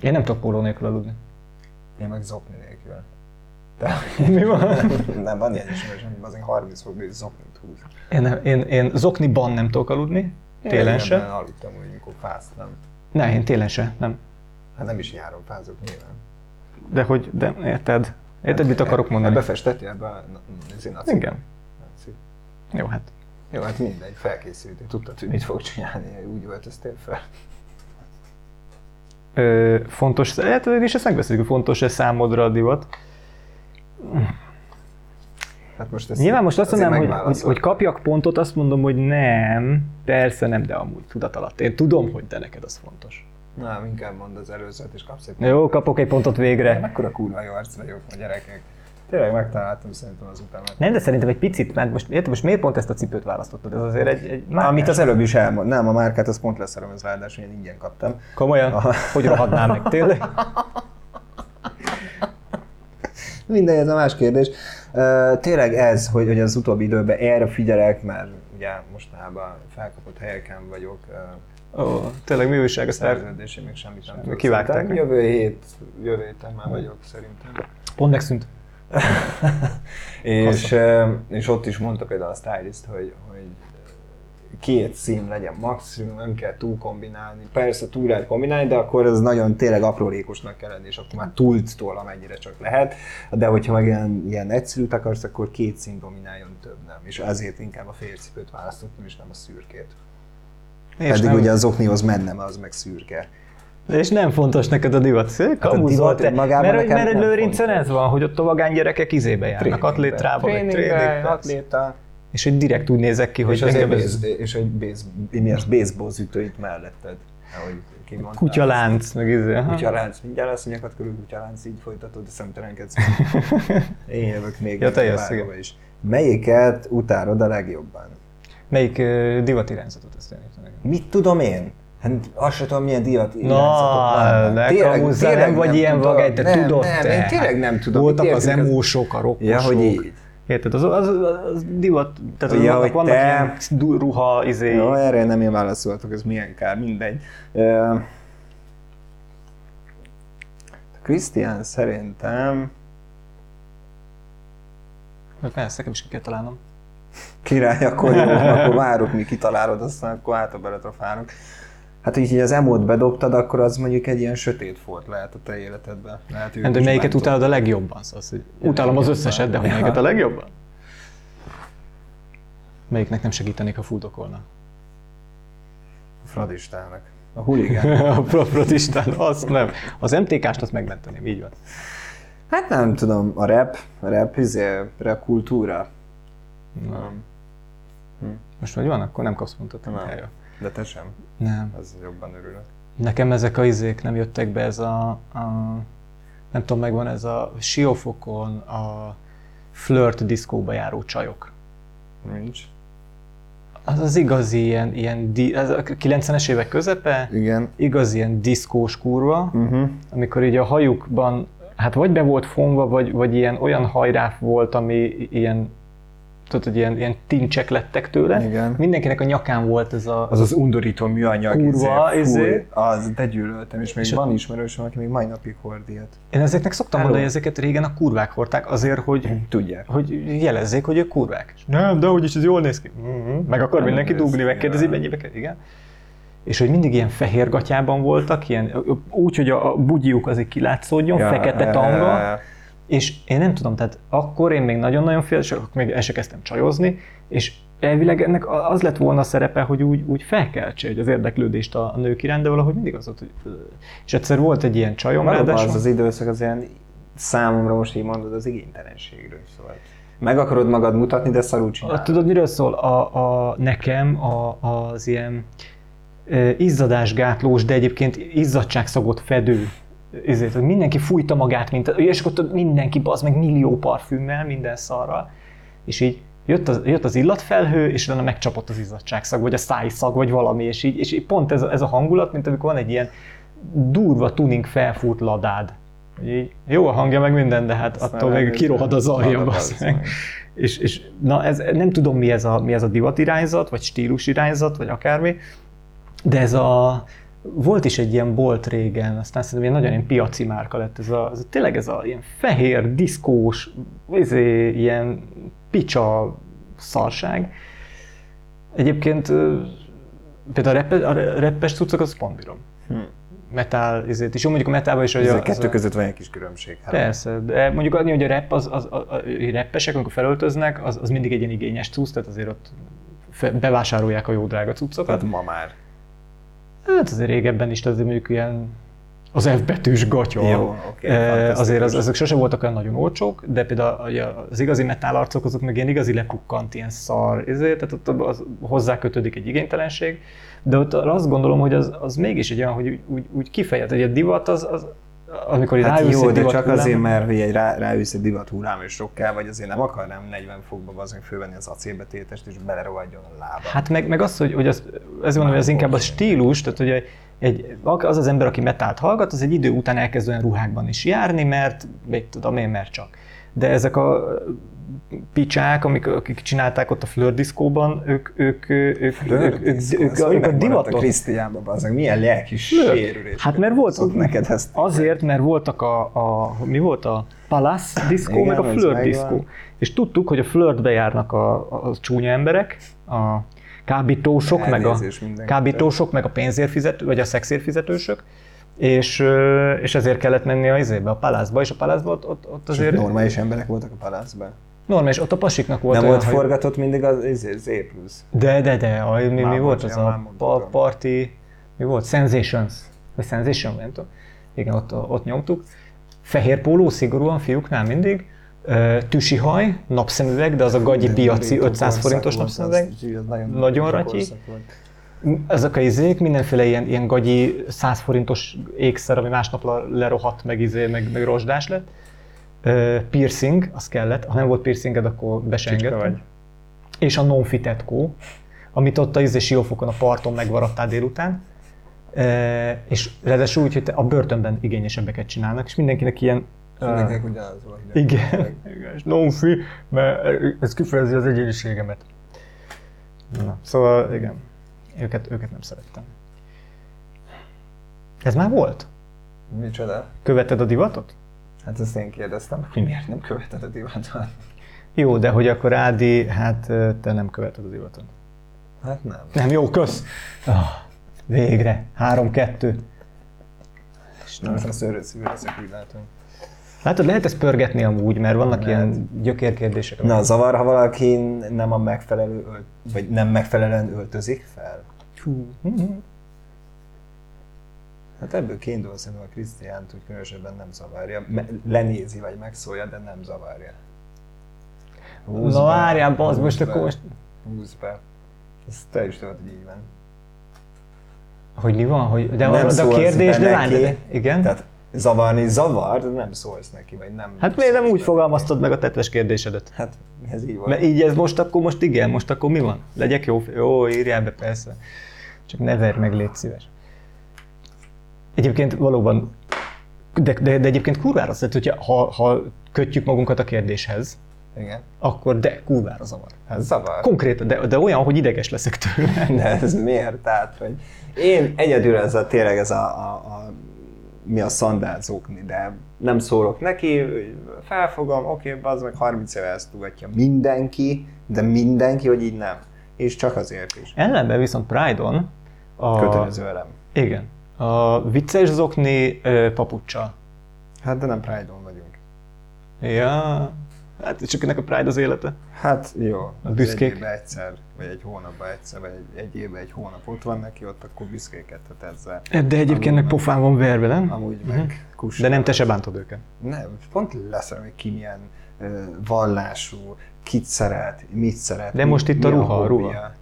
Én nem tudok póló nélkül aludni. Én meg zokni nélkül. De, Mi van? nem, van ilyen ismerős, hogy azért 30 fokban is zoknit húz. Én, nem- én, én zokniban nem tudok aludni, télen Én se. régebben aludtam, hogy amikor fáztam. Ne, én télen se, nem. Hát nem is járom, fázok nyilván. De hogy, de érted? Érted, mit akarok mondani? Befestettél ebbe a izé, naci- Igen. naci. Jó, hát. Jó, hát mindegy, felkészültél, tudtad, hogy mit fog csinálni, úgy öltöztél fel. Ö, fontos, hát is ezt megbeszéljük, hogy fontos-e számodra a divat. Hát most ezt Nyilván most azt mondanám, hogy, hogy kapjak pontot, azt mondom, hogy nem, persze nem, de amúgy tudat alatt. Én tudom, hogy de neked az fontos. Nem, inkább mondd az előzőt, és kapsz egy Jó, kapok egy pontot végre. Mekkora kurva jó arc vagyok a gyerekek. Tényleg megtaláltam szerintem az utána. Nem, de szerintem egy picit, mert most, érted, most miért pont ezt a cipőt választottad? Ez azért egy, egy Amit az előbb is elmond. Nem, a márkát az pont leszerem, ez ráadásul én ingyen kaptam. Komolyan? Aha. Hogy rohadnál meg, tényleg? Mindegy, ez a más kérdés. Uh, tényleg ez, hogy, hogy az utóbbi időben erre figyelek, mert ugye mostanában felkapott helyeken vagyok, uh, Ó, tényleg mi újság, el... szerződésé még semmit nem tudok. Kivágták. Szerintem Jövő hét, jövő héten már vagyok szerintem. Pont megszűnt. és, és ott is mondta például a stylist, hogy, hogy két szín legyen maximum, nem kell túl kombinálni. Persze túl lehet kombinálni, de akkor ez nagyon tényleg aprólékosnak kell lenni, és akkor már túltól amennyire csak lehet. De hogyha meg ilyen, ilyen egyszerűt akarsz, akkor két szín domináljon több nem. És ezért inkább a félcipőt választottam, és nem a szürkét. És Pedig nem, ugye az oknihoz mennem, az meg szürke. és nem fontos neked a divat. Kamuzott divat te. önmagában Mert, hogy- mert egy lőrincen fontos. ez van, hogy ott a vagány gyerekek izébe járnak, atlétrába, vagy tréningbe, atléta. és hogy direkt úgy nézek ki, hogy És, engem ez és egy base, mi az baseball ütő itt melletted. Ahogy kimondtál. kutyalánc, meg izé. Kutyalánc, mindjárt lesz, hogy nyakad körül kutyalánc, így folytatod, de szemtelenkedsz. Én jövök még Ja, te egy jössz, vágóba is. Melyiket utálod a legjobban? Melyik uh, divat irányzatot ezt én. Mit tudom én? Hát azt sem tudom, milyen divat Na, ne tényleg nem vagy ilyen tudom. vagány, te nem, tudod nem, te. én tényleg nem tudom. Voltak az emósok, a rokkosok. Ja, hogy így. Érted, az, az, az, divat, tehát Ja, ja, vannak, vannak te- ilyen ruha, izé. Jó, erre nem én válaszoltok, ez milyen kár, mindegy. Ö, Christian szerintem Persze, nekem is ki kell találnom. Király, akkor jó, akkor várok, mi kitalálod, aztán akkor hátra beletrafálok. Hát így, így az emót bedobtad, akkor az mondjuk egy ilyen sötét volt lehet a te életedben. Lehet, hogy de is melyiket utálod a legjobban? Szóval, hogy utálom az összeset, de hogy melyiket a legjobban? Melyiknek nem segítenék, ha fuldokolna? A Fradistának. A huligán. a profrotistán, azt nem. Az MTK-st azt megmenteném, így van. Hát nem tudom, a rap, a rap, izé, rap kultúra. Nem. Most hogy van, akkor nem kapsz pontot. Ja, jó. De te sem. Nem. Ez jobban örülök. Nekem ezek a izék nem jöttek be, ez a, a nem tudom, megvan ez a siófokon a flirt diszkóba járó csajok. Nincs. Az az igazi ilyen, ilyen ez a 90-es évek közepe, Igen. igazi ilyen diszkós kurva, Uh-huh. amikor így a hajukban, hát vagy be volt fonva, vagy, vagy ilyen olyan hajráf volt, ami ilyen, tudod, hogy ilyen, ilyen tincsek lettek tőle. Igen. Mindenkinek a nyakán volt ez a, Az az undorító műanyag. Kurva, izé, izé. Az, de gyűlöltem, és még És van ismerősöm, aki még mai napig hord ilyet. Én ezeknek szoktam Hello. mondani, hogy ezeket régen a kurvák hordták azért, hogy, Tudják. hogy jelezzék, hogy ők kurvák. És nem, de úgyis ez jól néz ki. Mm-hmm. Meg akar Nem mindenki dugni, megkérdezi, ja. mennyibe kell. Igen. És hogy mindig ilyen fehér gatyában voltak, ilyen, úgy, hogy a, a bugyiuk azért kilátszódjon, ja, fekete tanga, és én nem tudom, tehát akkor én még nagyon-nagyon fél, és akkor még el se kezdtem csajozni, és elvileg ennek az lett volna a szerepe, hogy úgy, úgy felkeltse hogy az érdeklődést a, a nők iránt, de valahogy mindig az volt, hogy... És egyszer volt egy ilyen csajom, ráadásul- az az időszak az ilyen számomra most így mondod az igénytelenségről szóval. Meg akarod magad mutatni, de szarul csinálod. tudod, miről szól? A, a, nekem a, az ilyen izzadásgátlós, de egyébként izzadságszagot fedő ezért, hogy mindenki fújta magát, mint, és akkor mindenki az meg millió parfümmel, minden szarral, és így jött az, jött az illatfelhő, és utána megcsapott az izzadságszag, vagy a szájszag, vagy valami, és így, és így pont ez, a- ez a hangulat, mint amikor van egy ilyen durva tuning felfúrt ladád. Így, jó a hangja, meg minden, de hát Aztán attól meg kirohad az alja. És, és na, ez, nem tudom, mi ez, a, mi ez a divat irányzat, vagy stílus irányzat, vagy akármi, de ez a, volt is egy ilyen bolt régen, aztán szerintem ilyen nagyon ilyen piaci márka lett, ez a, ez a tényleg ez a ilyen fehér, diszkós, izé, ilyen picsa szarság. Egyébként például a, reppe, a reppes cuccok, az pont bírom. Hm. Metal, ezért is. Jó, mondjuk a metalban is, hogy Ez a, kettő között van egy kis különbség. Hát. Persze, de mondjuk annyi, hogy a rap, az, az, a, a, a reppesek, amikor felöltöznek, az, az mindig egy ilyen igényes cucc, tehát azért ott bevásárolják a jó drága cuccokat. Tehát ma már. Hát azért régebben is, azért mondjuk ilyen az F betűs gatya. Jó, oké, Eh, azért az, azok sose voltak olyan nagyon olcsók, de például az igazi metál arcok azok meg ilyen igazi lepukkant, ilyen szar, ezért, tehát ott az, hozzá kötődik egy igénytelenség, de ott azt gondolom, hogy az, az mégis egy olyan, hogy úgy, úgy, úgy kifejez, hogy a divat az, az amikor Hát ráülsz jó, de csak hullámra- azért, mert hogy egy rá, ráülsz egy divat hullám és sokkal, vagy azért nem akarnám 40 fokba az meg fölvenni az acélbetétest és belerohadjon a lábam. Hát meg, meg az, hogy, hogy az, ezért mondom, hogy az inkább a stílus, tehát hogy egy, az az ember, aki metált hallgat, az egy idő után elkezd olyan ruhákban is járni, mert mit tudom én, mert csak de ezek a picsák, amik, akik csinálták ott a flördiszkóban, ők, ők, ők, Flör ők, ők, ők, ők a divatot... A Krisztiánban, bazzeg, milyen lelki sérülés. Hát mert volt, neked ezt azért, mert voltak a, a mi volt a Palace diszkó, meg a Flirt diszkó. És tudtuk, hogy a flirtbe járnak a, a, a csúnya emberek, a kábítósok, Elnézés meg a, mindenki. kábítósok, meg a pénzért fizető vagy a szexérfizetősök, és, és ezért kellett menni a izébe, a palászba, és a palászba ott, ott, ott azért Normális emberek voltak a palászban. normális, ott a pasiknak volt Nem olyan, volt hogy- forgatott mindig az, az, az plusz. De, de, de, a, mi, mi volt az a pa, party, mi volt? Sensations, vagy Sensation, nem tudom. Igen, ott, ott nyomtuk. Fehér póló, szigorúan fiúknál mindig. Tüsi haj, napszemüveg, de az a gagyi piaci 500 forintos napszemüveg. Nagyon, Nagyon ratyi. Ezek a izék, mindenféle ilyen, ilyen gagyi 100 forintos ékszer, ami másnap le- lerohadt, meg, izé, meg, meg rozsdás lett. Piercing, az kellett. Ha nem volt piercinged, akkor be se. És a non-fitetkó, amit ott a izé siófokon a parton megvarattál délután. E, és ráadásul úgy, hogy te a börtönben igényesebbeket csinálnak, és mindenkinek ilyen Mindenkinek ugyanaz volt. igen, igen, és non-fi, mert ez kifejezi az egyéniségemet. Na, szóval igen, őket, őket nem szerettem. Ez már volt? Micsoda? Követed a divatot? Hát ezt én kérdeztem, hogy miért nem követed a divatot? Jó, de hogy akkor Ádi, hát te nem követed a divatot. Hát nem. Nem, jó, kösz! Ah, végre, három-kettő. Nem, most a szőröd szívű leszek, úgy látom. Látod, lehet ezt pörgetni amúgy, mert vannak Lehet. ilyen gyökérkérdések. Na, zavar, ha valaki nem a megfelelő, vagy nem megfelelően öltözik fel? Mhm. Hát ebből kiindul szerintem a Krisztiánt úgy különösebben nem zavarja. Me- lenézi vagy megszólja, de nem zavarja. Húzd Na várjál, bazd, most akkor most... Húzd be. Ezt te is tudod, hogy így van. Hogy mi van? Hogy, de, Nem a, kérdés, de várj, igen? Tehát zavarni zavar, de nem szólsz neki, vagy nem... Hát miért nem úgy fogalmaztad meg a tetves kérdésedet? Hát ez így van. Mert így ez most akkor most igen, most akkor mi van? Legyek jó? Jó, írjál be persze. Csak ne verj meg, légy szíves. Egyébként valóban, de, de, de egyébként kurvára tehát, hogyha ha, ha kötjük magunkat a kérdéshez, Igen. akkor de kurvára zavar. Hát zavar. Konkrétan, de, de olyan, hogy ideges leszek tőle. De ez miért? Tehát, hogy én egyedül ez a, tényleg ez a, a, a mi a szandálzókni, de nem szólok neki, felfogom, oké, okay, az meg 30 éve ezt tudatja mindenki, de mindenki, hogy így nem. És csak azért is. Ellenben viszont Pride-on a, Kötelező elem. Igen. A vicces zokni ö, papuccsal. Hát de nem Pride-on vagyunk. Ja, Hát csak ennek a Pride az élete. Hát jó. A büszkék. Egy egyszer, vagy egy hónapban egyszer, vagy egy, egy évben egy hónap ott van neki, ott akkor büszkékedhet ezzel. De egyébként meg pofán van verve, nem? Amúgy Mhm. meg kusol. De nem te se bántod őket. Nem, pont leszem, hogy ki milyen ö, vallású, kit szeret, mit szeret. De mi- most itt a ruha, a hobbija. ruha.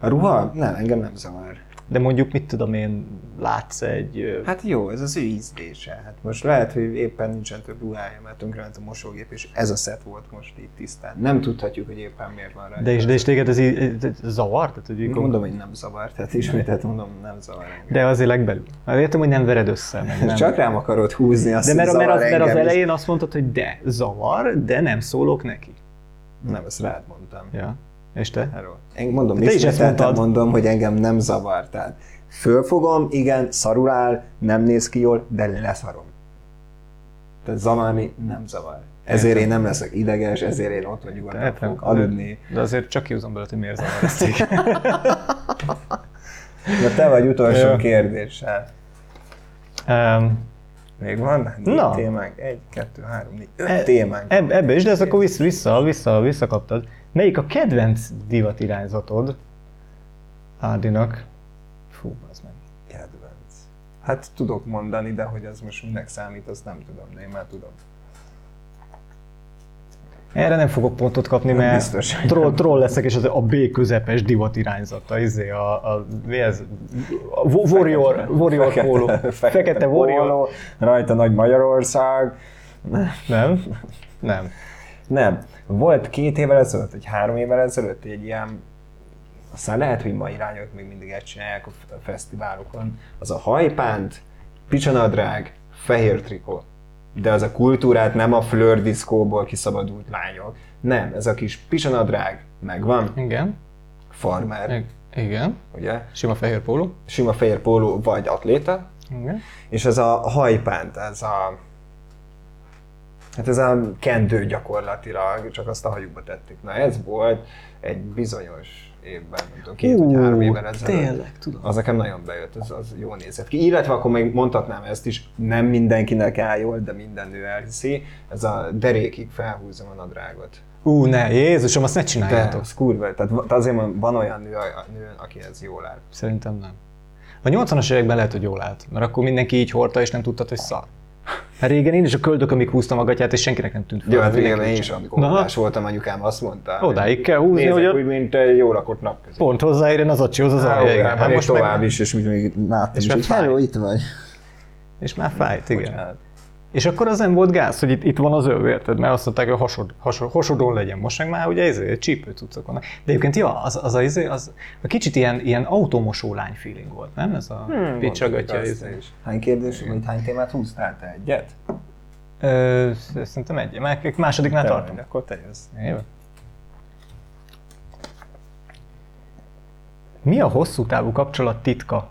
A ruha? Nem, engem nem zavar. De mondjuk, mit tudom én, látsz egy... Hát jó, ez az ő ízlése. Hát most lehet, hogy éppen nincsen több ruhája, mert tönkrement a mosógép, és ez a szet volt most itt tisztán. Nem tudhatjuk, hogy éppen miért van rá. De és, de és téged ez így zavar? Tehát, hogy Mondom, hogy nem zavar, tehát ismételt mondom, nem zavar engem. De azért legbelül. Hát értem, hogy nem vered össze. Meg nem. Csak rám akarod húzni azt, de mert, mert, az, mert az elején azt mondtad, hogy de, zavar, de nem szólok neki. Nem, ezt rád mondtam. Ja. És te? Erről. Én mondom, Te is ezt mondom, hogy engem nem zavar. Tehát fölfogom, igen, szarul áll, nem néz ki jól, de leszarom. Tehát zavarni nem zavar. Ezért én nem leszek ideges, ezért én ott vagy nyugodtan Értem. fogok aludni. De azért csak kihúzom belőle, hogy miért zavar ezt. Na te vagy utolsó Jó. kérdéssel. um, Még van? Négy Na. témánk? Egy, kettő, három, négy, öt E- témánk. eb, ebbe is, de ez akkor vissza, vissza, vissza, visszakaptad. Melyik a kedvenc divat irányzatod Ádinak? Fú, az meg. Kedvenc. Hát tudok mondani, de hogy az most minek számít, azt nem tudom, de én már tudom. Erre nem fogok pontot kapni, mert Biztos, troll, troll leszek, és az a B közepes divat irányzata, izé a, a, mi ez? A Wa- Warrior, Warrior póló. Fekete Warrior. póló, rajta nagy Magyarország. Nem? Nem. Nem. Volt két évvel ezelőtt, vagy három évvel ezelőtt egy ilyen, aztán lehet, hogy ma irányok még mindig ezt csinálják a fesztiválokon, az a hajpánt, picsanadrág, fehér trikó. De az a kultúrát nem a flör diszkóból kiszabadult lányok. Nem, ez a kis picsanadrág megvan, Igen. farmer, I- Igen. ugye? Sima fehér póló. Sima fehér póló vagy atléta, Igen. és ez a hajpánt, ez a Hát ez a kendő gyakorlatilag, csak azt a hajukba tették. Na ez volt egy bizonyos évben, nem tudom, két vagy három évvel ezelőtt. tényleg, tudom. Az nekem nagyon bejött, az, az jól nézett ki. Illetve akkor még mondhatnám ezt is, nem mindenkinek áll jól, de minden nő elhiszi. Ez a derékig felhúzom a nadrágot. Ú, ne, Jézusom, azt ne De csináljátok. az kurva, tehát azért van, olyan nő, nő, aki ez jól áll. Szerintem nem. A 80-as években lehet, hogy jól állt, mert akkor mindenki így hordta, és nem tudtad, hogy szar. Hát régen én is a köldökömig húztam a gatyát, és senkinek nem tűnt fel. Jó, hát régen én is, amikor óvodás voltam, anyukám azt mondta. Odáig kell húzni, hogy a- úgy, mint egy jó lakott napközött. Pont hozzáérjen az acsihoz az alja. igen. Hát most tovább meg, is, és még láttam És is, már hogy fáj. itt vagy. És már fájt, igen. Bocsánat. És akkor az nem volt gáz, hogy itt, itt van az öv, érted? Mert azt mondták, hogy hasod, hasod, hasodon legyen. Most meg már ugye ez csípő cuccok vannak. De egyébként, ja, az, az, a, izé, az, a kicsit ilyen, ilyen automosó lány feeling volt, nem? Ez a hmm, picsagatja. Izé. Hány kérdés, vagy hány témát húztál te? Egyet? Ö, szerintem egy, már másodiknál Te tartom. vagy, Akkor te jössz. Jó. Mi a hosszú távú kapcsolat titka?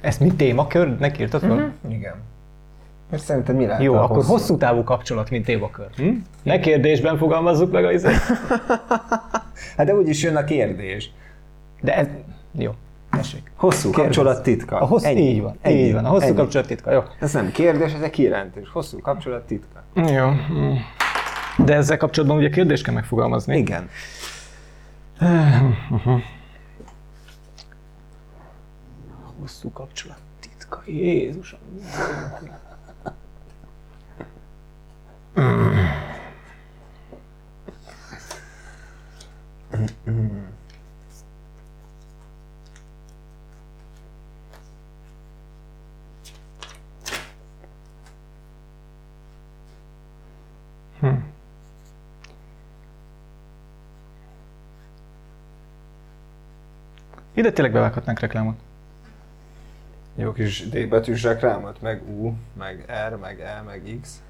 Ezt mi témakörnek írtad fel? Mm-hmm. Igen. És szerinted mi lehet Jó, a akkor hosszú távú kapcsolat, mint témakör. Hm? Ne kérdésben fogalmazzuk meg a izé. Hát de úgyis jön a kérdés. De ez... Jó, tessék. Hosszú Kérdezz. kapcsolat titka. A hosszú, Ennyi. így van, Ennyi. így van, a hosszú Ennyi. kapcsolat titka, jó. Ez nem kérdés, ez egy kijelentés. Hosszú kapcsolat titka. Jó. De ezzel kapcsolatban ugye kérdést kell megfogalmazni. Igen. Hosszú kapcsolat titka. Jézusom. Ide tényleg bevághatnánk reklámot. Jó kis D betűs reklámot, meg U, meg R, meg E, meg X.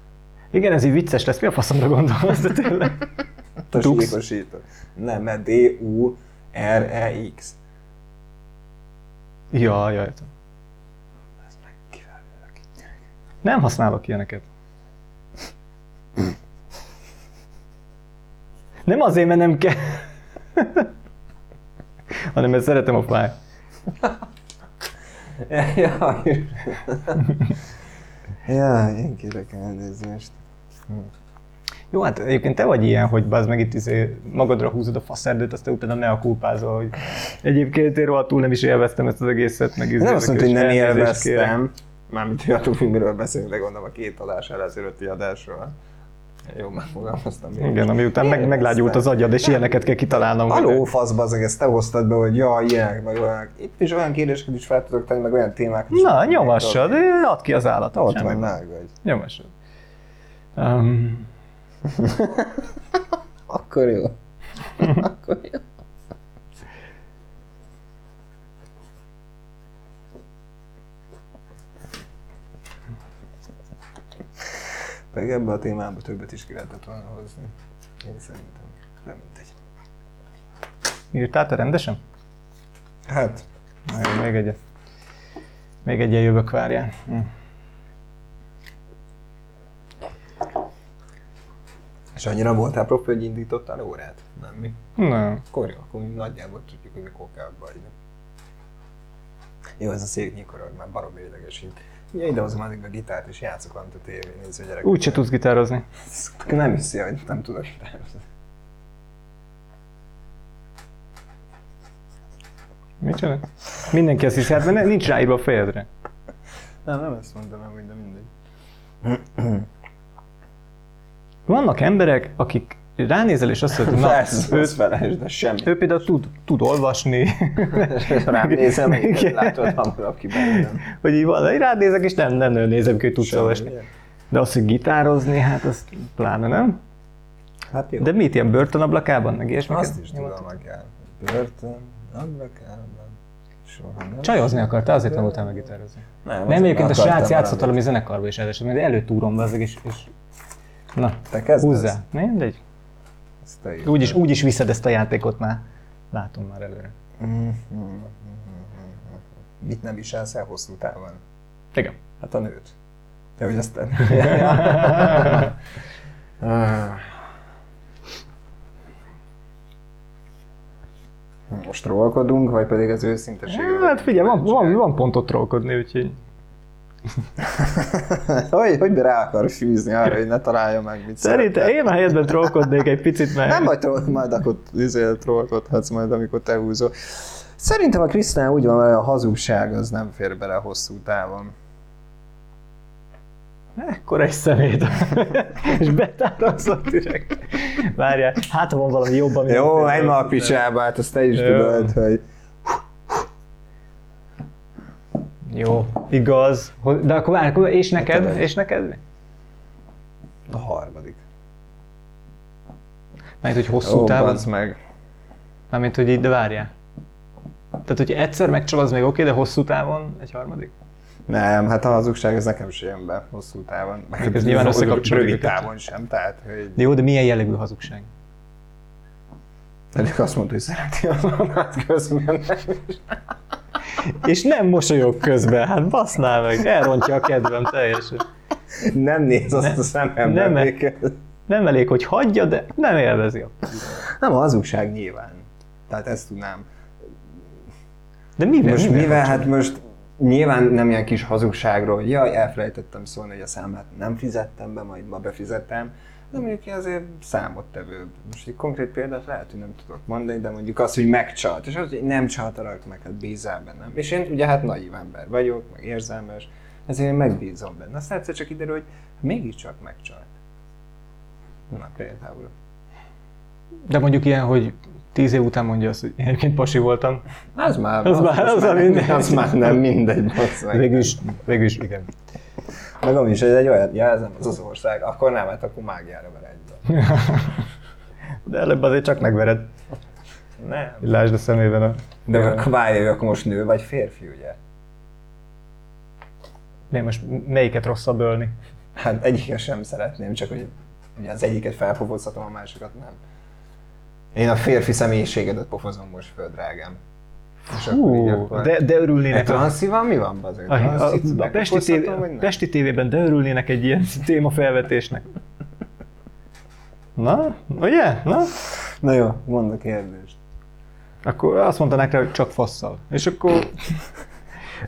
Igen, ez így vicces lesz. Mi a faszomra gondolsz, de tényleg? Tosíkosított. Nem, mert D, U, R, E, X. Ja, jaj. Nem használok ilyeneket. Nem azért, mert nem kell, hanem mert szeretem a fáj. Jaj. Ja, én kérek elnézést. Jó, hát egyébként te vagy ilyen, hogy bazd meg itt izé magadra húzod a faszerdőt, aztán utána ne a kulpázol, hogy egyébként én rohadtul nem is élveztem ezt az egészet, meg izé Nem azt mondta, hogy nem élveztem. Mármint, hogy attól függ, miről beszélünk, de gondolom a két adás előtti adásról. Jó, megfogalmaztam. Igen, ami után meg, meglágyult az agyad, és ilyeneket kell kitalálnom. Aló, fasz bazeg, ezt te hoztad be, hogy ja, ilyenek, meg olyan. Itt is olyan kérdéseket is fel tudok tenni, meg olyan témákat is. Na, nyomassad, add ki az állatot. Ott vagy, meg vagy. Nyomassad. Um, Akkor jó. Akkor jó. Meg ebbe a témába többet is ki lehetett volna hozni. Én szerintem. Nem mindegy. írtál te rendesen? Hát, Még, még egyet. Még egyen jövök, várjál. Hm. és annyira voltál profi, hogy indítottál órát? Nem mi? Nem. Akkor jó, akkor nagyjából tudjuk, hogy mikor kell bajni. Jó, ez a szék nyikorog, már barom idegesít. Ugye idehozom addig a gitárt, és játszok valamit a tévén, nézve a gyerek. Úgy se tudsz gitározni. Nem hiszi, hogy nem tudok gitározni. Csinál? Mindenki azt hiszi, hát mert nincs ráírva a fejedre. Nem, nem ezt mondtam, hogy de mindegy. Vannak emberek, akik ránézel és azt mondod, hogy na, Persze, ő, az felesd, de semmi. ő például tud, tud olvasni, Rám nézem, hogy Igen. látod hamarabb ki bennem. hogy így van, rád nézek, és nem, nem, nem nézem ki, hogy tudsz Semmi. olvasni. De azt, hogy gitározni, hát az pláne nem. Hát jó. De mit, ilyen börtönablakában, meg ilyesmiket? Azt is tudom, meg kell. Börtön, ablakában, soha nem. Csajozni akartál, azért tanultál meg gitározni. Nem, Nem, egyébként a srác játszott valami zenekarba is ráadásul, mert előtúrom be és, és... Na, Te kezdesz? húzzá. Mindegy. Ezt te írtad. Úgyis, úgyis viszed ezt a játékot már. Látom már előre. Mit nem viselsz el hosszú távon? Igen. Hát a nőt. Te hogy azt tenni? Ah. Most trollkodunk, vagy pedig az őszinteségről? Hát figyelj, van, van, van pontot trollkodni, úgyhogy... hogy, hogy rá akar fűzni arra, hogy ne találja meg, mit Szerintem én a helyedben trollkodnék egy picit, mert... Nem vagy troll, majd akkor izé, trollkodhatsz majd, amikor te húzol. Szerintem a Krisztán úgy van, hogy a hazugság az nem fér bele hosszú távon. Ekkora egy szemét. és betárazott direkt. Várjál, hát van valami jobb, ami... Jó, menj ma a picsába, hát azt te is Jó. tudod, hogy... Jó, igaz. De akkor akkor és neked? vagy. És neked? A harmadik. Mert hogy hosszú Ó, távon? meg. Mármint, hogy így, de várjál. Tehát, hogy egyszer megcsal, az még oké, de hosszú távon egy harmadik? Nem, hát a hazugság ez nekem sem jön be hosszú távon. Meg ez nyilván összekapcsolódik Rövid távon sem, tehát, hogy De jó, de milyen jellegű hazugság? Pedig azt mondta, hogy szereti az annát közben. nem is. És nem mosolyog közben, hát basznál meg, elrontja a kedvem teljesen. Nem néz azt Ne- a szemembe. nem- még. Nem elég, hogy hagyja, de nem élvezi. Nem, a hazugság nyilván. Tehát ezt tudnám. De mivel? Most mivel, mivel, hát most nyilván nem ilyen kis hazugságról, hogy jaj, elfelejtettem szólni, hogy a számát nem fizettem be, majd ma befizettem, de mondjuk én azért számottevőbb. Most egy konkrét példát lehet, hogy nem tudok mondani, de mondjuk az, hogy megcsalt, és az, hogy nem csaltalak meg, hát bízál bennem. És én ugye hát naív ember vagyok, meg érzelmes, ezért én megbízom benne. Aztán egyszer csak kiderül, hogy mégiscsak megcsalt. Na például. De mondjuk ilyen, hogy tíz év után mondja azt, hogy én egyébként pasi voltam. Az már, Az már- az már nem- mindegy. Az már nem mindegy. Végülis, végülis, igen. Meg ami is, hogy egy olyan jelzem az az ország, akkor nem, hát akkor mágiára ver egybe. De előbb azért csak megvered. Nem. Lásd a szemében a... De akkor várj, akkor most nő vagy férfi, ugye? Mi most melyiket rosszabb ölni? Hát egyiket sem szeretném, csak hogy ugye az egyiket felpofozhatom, a másikat nem. Én a férfi személyiségedet pofozom most föl, drágám. És akkor így Hú, akkor... de, de örülnének. A, transzi van? Mi van, bazeg? a, a, Transzit a Pesti, nem? Pesti tévében, de örülnének egy ilyen témafelvetésnek. Na, ugye? Na? Na jó, mondd a kérdést. Akkor azt mondanák rá, hogy csak fasszal. És akkor...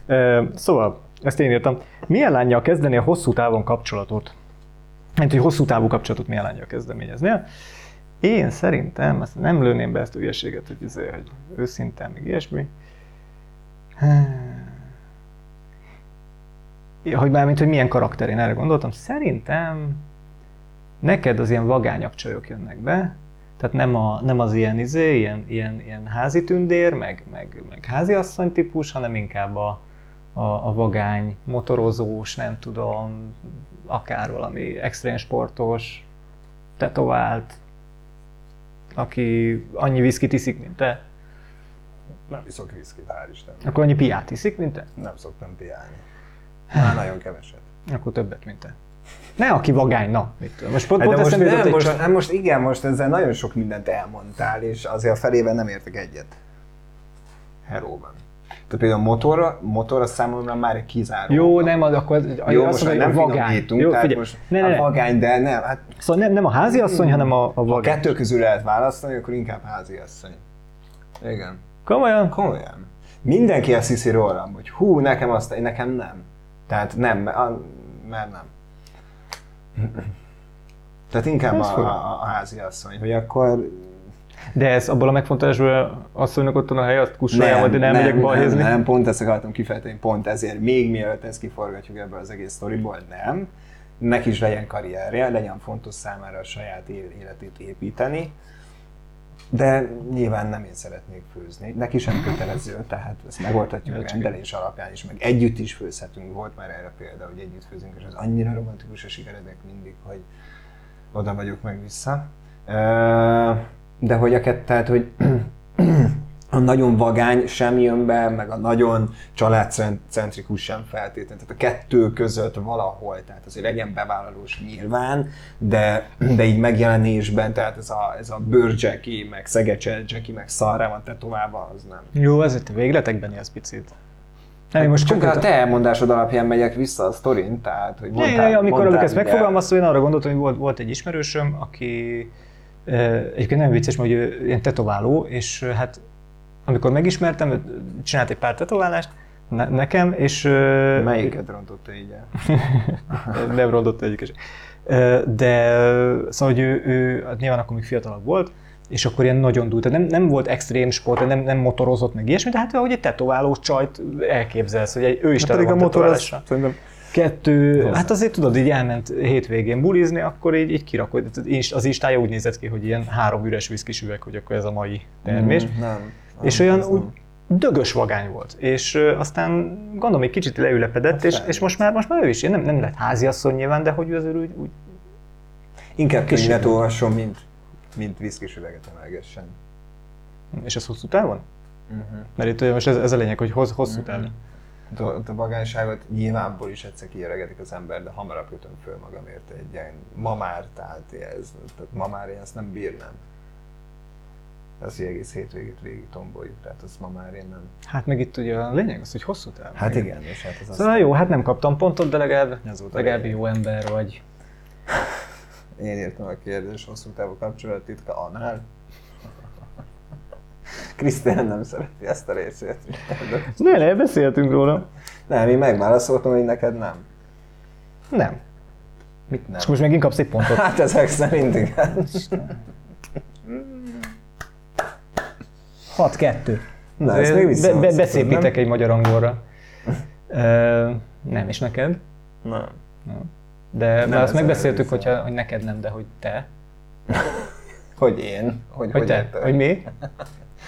Ö, szóval, ezt én írtam. Milyen lányjal kezdeni a hosszú távon kapcsolatot? Mint hogy hosszú távú kapcsolatot milyen lányjal kezdeményeznél? Én szerintem, ezt nem lőném be ezt a hülyeséget, hogy, izé, hogy őszintén, még ilyesmi. Hogy mármint, hogy milyen karakter, én erre gondoltam. Szerintem neked az ilyen vagányabb csajok jönnek be, tehát nem, a, nem az ilyen, izé, ilyen, ilyen, ilyen házi tündér, meg, meg, meg háziasszony típus, hanem inkább a, a, a vagány, motorozós, nem tudom, akár valami extrém sportos, tetovált, aki annyi viszkit iszik, mint te. Nem iszok viszkit, hál' Isten. Akkor annyi piát iszik, mint te? Nem szoktam piálni. Már nagyon keveset. Akkor többet, mint te. Ne, aki vagány, na. Mit. Most pont, Hát pont most, nem, egy most, nem, most igen, most ezzel nagyon sok mindent elmondtál, és azért a felével nem értek egyet. Heróban. Tehát például motor, motor az számomra már kizáró. Jó, nem, az akkor Jó, azt mondom, nem a vagány. Jó, tehát figyelj, most ne, ne, a vagány, de nem, hát Szóval nem, nem a háziasszony, hanem a, a ha vagány. kettő közül lehet választani, akkor inkább háziasszony. Igen. Komolyan? Komolyan. Mindenki azt hiszi rólam, hogy hú, nekem azt, nekem nem. Tehát nem, mert a- nem. Tehát inkább Ez a, a, a háziasszony, hogy akkor De ez abból a megfontolásból asszonynak ott van a hely, azt kussolja, én elmegyek nem, balhézni. nem, pont ezt akartam kifejteni, pont ezért, még mielőtt ezt kiforgatjuk ebből az egész sztoriból, nem. Neki is legyen karrierje, legyen fontos számára a saját életét építeni, de nyilván nem én szeretnék főzni. Neki sem kötelező, tehát ezt megoldhatjuk csak rendelés alapján is, meg együtt is főzhetünk. Volt már erre példa, hogy együtt főzünk, és az annyira romantikus a sikeredek mindig, hogy oda vagyok meg vissza. Ö, De hogy a kett, tehát, hogy a nagyon vagány sem jön be, meg a nagyon családcentrikus sem feltétlenül. Tehát a kettő között valahol, tehát azért legyen bevállalós nyilván, de, de így megjelenésben, tehát ez a, ez a bőrcseki, meg szegecse Jackie, meg szarra van tetoválva, az nem. Jó, ez itt a végletekben élsz picit. Nem, most Csak konkrétan... a te elmondásod alapján megyek vissza a sztorin, tehát, hogy mondtál, ne, amikor, mondtál, amikor ezt megfogalmaztam, én arra gondoltam, hogy volt, volt egy ismerősöm, aki egyébként nagyon vicces, mert hogy ő ilyen tetováló, és hát amikor megismertem, csinált egy pár tetoválást ne, nekem, és... Melyiket rontotta így el? nem rontott egyik is. De szóval, hogy ő, ő hát nyilván akkor még fiatalabb volt, és akkor ilyen nagyon dúlt. Nem, nem volt extrém sport, nem, nem motorozott meg ilyesmi, de hát ahogy egy tetoválós csajt elképzelsz, hogy egy, ő is tele Pedig a motor az szerintem Kettő, hát azért tudod, így elment hétvégén bulizni, akkor így, így kirakod. Az istája úgy nézett ki, hogy ilyen három üres viszkis üveg, hogy akkor ez a mai termés. Mm, nem. És nem, olyan ez úgy dögös vagány volt. És aztán gondolom, egy kicsit leülepedett, és, és most, már, most már ő is, nem, nem lett háziasszony nyilván, de hogy ő azért úgy, úgy Inkább könyvet olvasson, mint, mint viszkis üveget emelgessen. és ez hosszú távon? Uh-huh. Mert itt most ez, ez a lényeg, hogy hossz, hosszú távon. A, a vagányságot nyilvánból is egyszer kiöregedik az ember, de hamarabb kötöm föl magamért egy ilyen ma már, tehát ez, tehát ma már én ezt nem bírnám. Az, egész hétvégét végig tomboljuk, tehát azt ma már én nem. Hát meg itt ugye a lényeg az, hogy hosszú távon. Hát igen, és hát az. Szóval jó, hát nem kaptam pontot, de legalább, legalább jó ember vagy. Én írtam a kérdés, hosszú távú kapcsolat titka annál. Krisztián nem szereti ezt a részét. Ne, ne, beszéltünk róla. Nem, én megválaszoltam, hogy neked nem. Nem. Mit nem? És most megint kapsz egy pontot. Hát ezek szerint igen. 6-2. Na, ezt még be, be, beszépítek egy magyar angolra. Ö, nem, és neked? Nem. De Nem nem azt ez megbeszéltük, hogyha, hogy neked nem, de hogy te. Hogy én? Hogy, Hogy te? érted? Hogy mi?